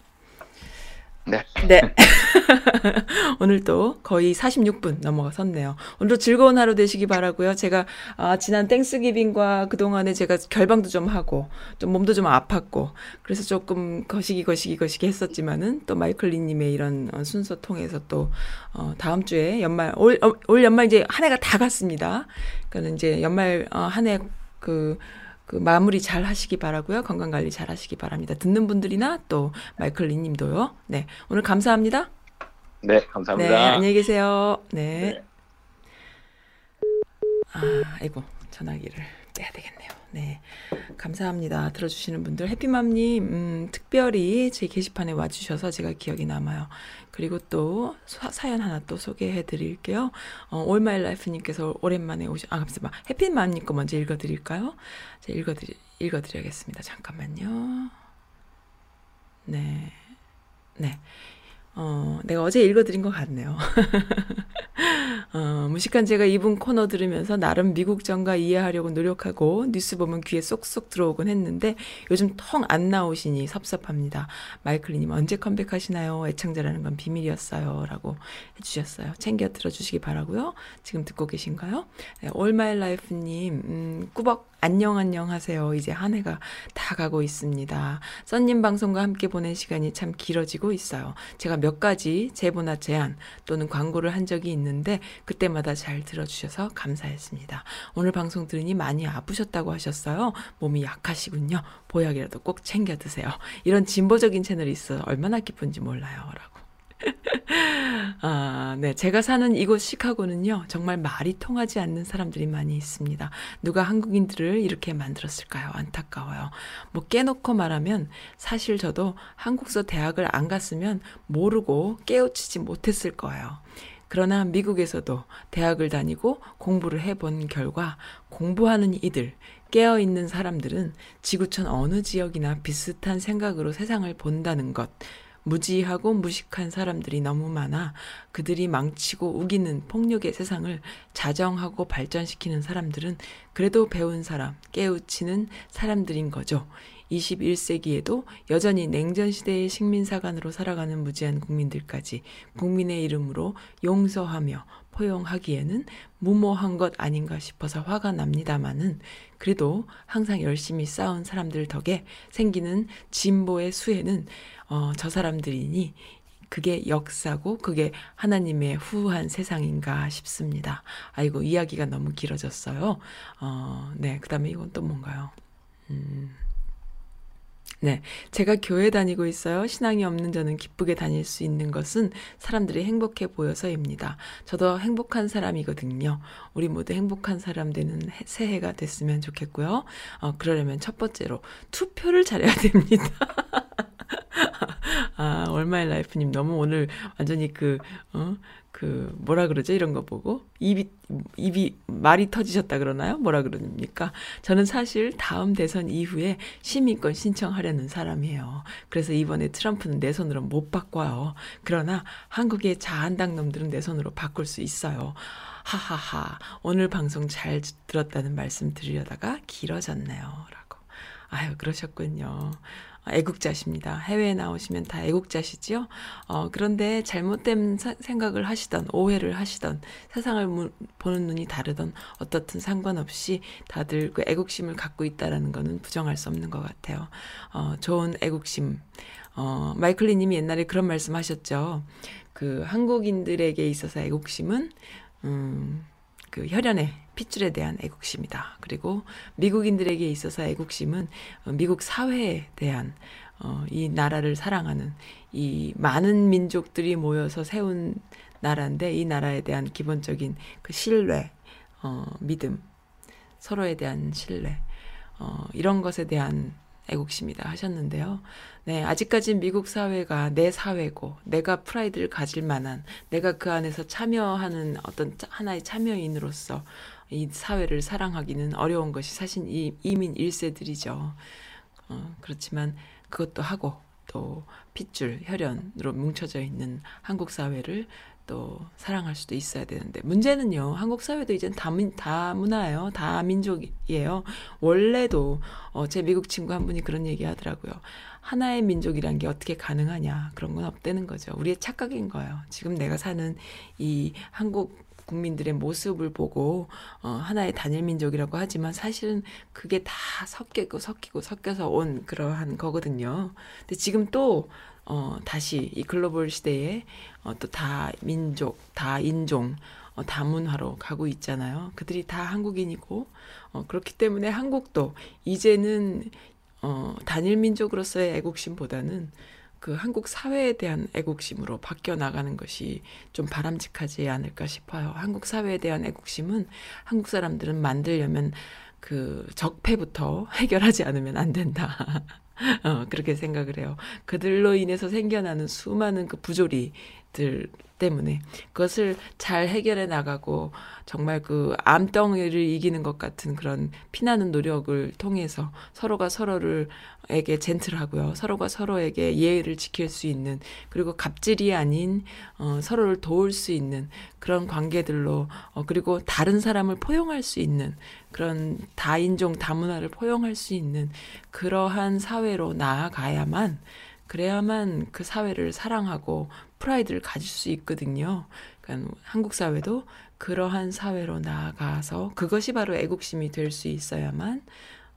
네. 네. [laughs] 오늘도 거의 46분 넘어섰네요. 오늘도 즐거운 하루 되시기 바라고요. 제가 아, 지난 Thanksgiving과 그동안에 제가 결방도 좀 하고 좀 몸도 좀 아팠고 그래서 조금 거시기 거시기 거시기 했었지만은 또 마이클 리 님의 이런 어, 순서 통해서 또 어, 다음 주에 연말 올, 어, 올 연말 이제 한 해가 다 갔습니다. 그러니까 이제 연말 어, 한해 그 그 마무리 잘 하시기 바라고요. 건강 관리 잘 하시기 바랍니다. 듣는 분들이나 또 마이클 리 님도요. 네. 오늘 감사합니다. 네, 네, 감사합니다. 안녕히 계세요. 네. 네. 아, 아이고, 전화기를 네. 감사합니다. 들어주시는 분들. 해피맘님, 음, 특별히 제 게시판에 와주셔서 제가 기억이 남아요. 그리고 또 사, 사연 하나 또 소개해 드릴게요. 어, 올마일라이프님께서 오랜만에 오셔, 아, 잠시만. 해피맘님 거 먼저 읽어 드릴까요? 제가 읽어 드리, 읽어 드려야겠습니다. 잠깐만요. 네. 네. 어, 내가 어제 읽어드린 것 같네요. [laughs] 어, 무식한 제가 이분 코너 들으면서 나름 미국 정가 이해하려고 노력하고 뉴스 보면 귀에 쏙쏙 들어오곤 했는데 요즘 통안 나오시니 섭섭합니다. 마이클리님 언제 컴백하시나요? 애청자라는 건 비밀이었어요. 라고 해주셨어요. 챙겨 들어주시기 바라고요. 지금 듣고 계신가요? 네, All My Life님, 음, 꾸벅 안녕 안녕 하세요. 이제 한 해가 다 가고 있습니다. 썬님 방송과 함께 보낸 시간이 참 길어지고 있어요. 제가 몇 가지 제보나 제안 또는 광고를 한 적이 있는데 그때마다 잘 들어주셔서 감사했습니다. 오늘 방송 들으니 많이 아프셨다고 하셨어요. 몸이 약하시군요. 보약이라도 꼭 챙겨 드세요. 이런 진보적인 채널이 있어 얼마나 기쁜지 몰라요. 라고. [laughs] 아, 네. 제가 사는 이곳 시카고는요, 정말 말이 통하지 않는 사람들이 많이 있습니다. 누가 한국인들을 이렇게 만들었을까요? 안타까워요. 뭐 깨놓고 말하면 사실 저도 한국서 대학을 안 갔으면 모르고 깨우치지 못했을 거예요. 그러나 미국에서도 대학을 다니고 공부를 해본 결과 공부하는 이들, 깨어있는 사람들은 지구촌 어느 지역이나 비슷한 생각으로 세상을 본다는 것, 무지하고 무식한 사람들이 너무 많아 그들이 망치고 우기는 폭력의 세상을 자정하고 발전시키는 사람들은 그래도 배운 사람, 깨우치는 사람들인 거죠. 21세기에도 여전히 냉전 시대의 식민사관으로 살아가는 무지한 국민들까지 국민의 이름으로 용서하며 포용하기에는 무모한 것 아닌가 싶어서 화가 납니다마는 그래도 항상 열심히 싸운 사람들 덕에 생기는 진보의 수혜는 어, 저 사람들이니 그게 역사고 그게 하나님의 후한 세상인가 싶습니다. 아이고 이야기가 너무 길어졌어요. 어, 네, 그다음에 이건 또 뭔가요? 음. 네. 제가 교회 다니고 있어요. 신앙이 없는 저는 기쁘게 다닐 수 있는 것은 사람들이 행복해 보여서입니다. 저도 행복한 사람이거든요. 우리 모두 행복한 사람 되는 새해가 됐으면 좋겠고요. 어, 그러려면 첫 번째로 투표를 잘해야 [laughs] 됩니다. 아, 얼마의 라이프님 너무 오늘 완전히 그, 어, 그, 뭐라 그러죠? 이런 거 보고. 입이, 입이, 말이 터지셨다 그러나요? 뭐라 그러니까 저는 사실 다음 대선 이후에 시민권 신청하려는 사람이에요. 그래서 이번에 트럼프는 내 손으로 못 바꿔요. 그러나 한국의 자한당 놈들은 내 손으로 바꿀 수 있어요. 하하하. 오늘 방송 잘 들었다는 말씀 드리려다가 길어졌네요. 라고. 아유, 그러셨군요. 애국자십니다. 해외에 나오시면 다 애국자시지요? 어, 그런데 잘못된 사, 생각을 하시던, 오해를 하시던, 세상을 무, 보는 눈이 다르던, 어떻든 상관없이 다들 그 애국심을 갖고 있다라는 거는 부정할 수 없는 것 같아요. 어, 좋은 애국심. 어, 마이클리 님이 옛날에 그런 말씀 하셨죠. 그 한국인들에게 있어서 애국심은, 음, 그 혈연의 핏줄에 대한 애국심이다. 그리고 미국인들에게 있어서 애국심은 어, 미국 사회에 대한 어, 이 나라를 사랑하는 이 많은 민족들이 모여서 세운 나라인데 이 나라에 대한 기본적인 그 신뢰, 어, 믿음, 서로에 대한 신뢰, 어, 이런 것에 대한 애국심이다 하셨는데요. 네, 아직까지 미국 사회가 내 사회고 내가 프라이드를 가질 만한 내가 그 안에서 참여하는 어떤 하나의 참여인으로서 이 사회를 사랑하기는 어려운 것이 사실 이, 이민 1세들이죠. 어, 그렇지만 그것도 하고 또 핏줄 혈연으로 뭉쳐져 있는 한국 사회를 또 사랑할 수도 있어야 되는데 문제는요 한국 사회도 이젠 다, 민, 다 문화예요. 다 민족이에요. 원래도 어, 제 미국 친구 한 분이 그런 얘기 하더라고요. 하나의 민족이란 게 어떻게 가능하냐 그런 건 없다는 거죠. 우리의 착각인 거예요. 지금 내가 사는 이 한국 국민들의 모습을 보고 어, 하나의 단일 민족이라고 하지만 사실은 그게 다 섞이고 섞이고 섞여서 온 그러한 거거든요. 근데 지금 또 어, 다시 이 글로벌 시대에 어, 또 다 민족, 다 인종, 어, 다문화로 가고 있잖아요. 그들이 다 한국인이고 어, 그렇기 때문에 한국도 이제는 어, 단일 민족으로서의 애국심보다는 그 한국 사회에 대한 애국심으로 바뀌어 나가는 것이 좀 바람직하지 않을까 싶어요. 한국 사회에 대한 애국심은 한국 사람들은 만들려면 그 적폐부터 [laughs] 해결하지 않으면 안 된다. [laughs] 어, 그렇게 생각을 해요. 그들로 인해서 생겨나는 수많은 그 부조리들 때문에 그것을 잘 해결해 나가고 정말 그 암덩이를 이기는 것 같은 그런 피나는 노력을 통해서 서로가 서로를 에게 젠틀하고요. 서로가 서로에게 예의를 지킬 수 있는 그리고 갑질이 아닌 어, 서로를 도울 수 있는 그런 관계들로 어, 그리고 다른 사람을 포용할 수 있는 그런 다인종 다문화를 포용할 수 있는 그러한 사회로 나아가야만 그래야만 그 사회를 사랑하고 프라이드를 가질 수 있거든요. 그러니까 한국 사회도 그러한 사회로 나아가서 그것이 바로 애국심이 될 수 있어야만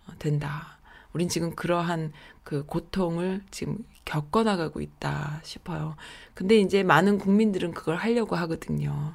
어, 된다. 우린 지금 그러한 그 고통을 지금 겪어나가고 있다 싶어요. 근데 이제 많은 국민들은 그걸 하려고 하거든요.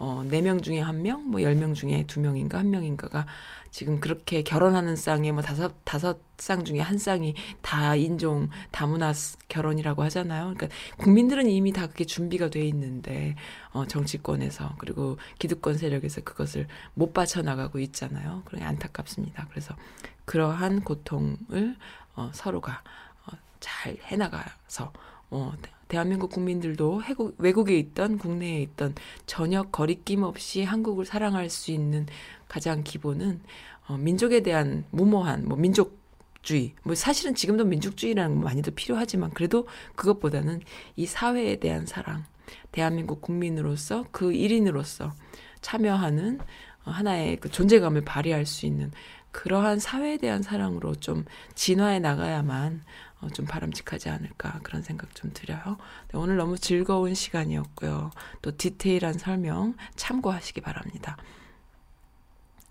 어, 4명 중에 1명, 뭐 10명 중에 2명인가 1명인가가 지금 그렇게 결혼하는 쌍에 뭐 다섯, 다섯 쌍 중에 한 쌍이 다 인종, 다문화 결혼이라고 하잖아요. 그러니까 국민들은 이미 다 그게 준비가 돼 있는데, 어, 정치권에서, 그리고 기득권 세력에서 그것을 못 빠져나가고 있잖아요. 그러니 안타깝습니다. 그래서 그러한 고통을, 어, 서로가, 어, 잘 해나가서, 어, 대한민국 국민들도 해국, 외국에 있던 국내에 있던 전혀 거리낌 없이 한국을 사랑할 수 있는 가장 기본은 어, 민족에 대한 무모한 뭐 민족 주의 뭐 사실은 지금도 민족주의라는 거 많이도 필요하지만 그래도 그것보다는 이 사회에 대한 사랑 대한민국 국민으로서 그 일인으로서 참여하는 어, 하나의 그 존재감을 발휘할 수 있는 그러한 사회에 대한 사랑으로 좀 진화해 나가야만 어, 좀 바람직하지 않을까 그런 생각 좀 드려요. 네, 오늘 너무 즐거운 시간이었고요. 또 디테일한 설명 참고하시기 바랍니다.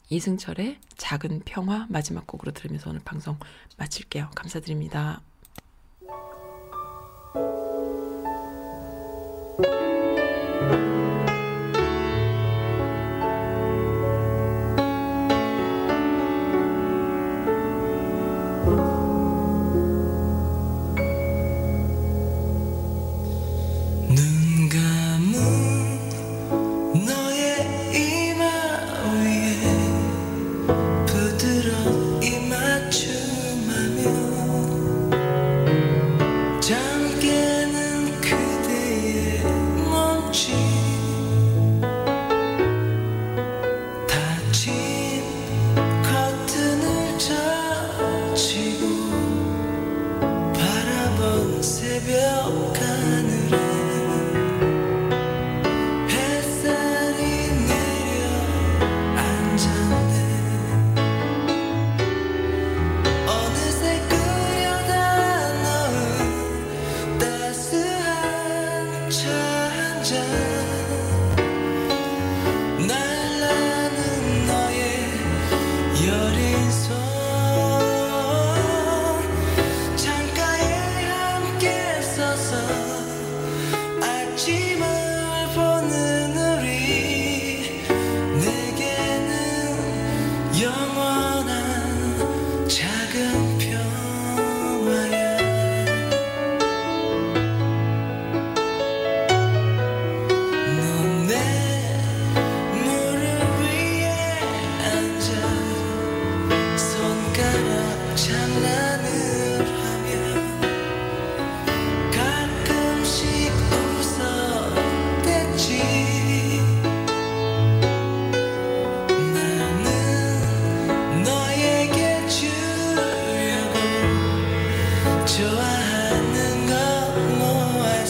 이승철의 작은 평화 마지막 곡으로 들으면서 오늘 방송 마칠게요. 감사드립니다.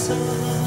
sun.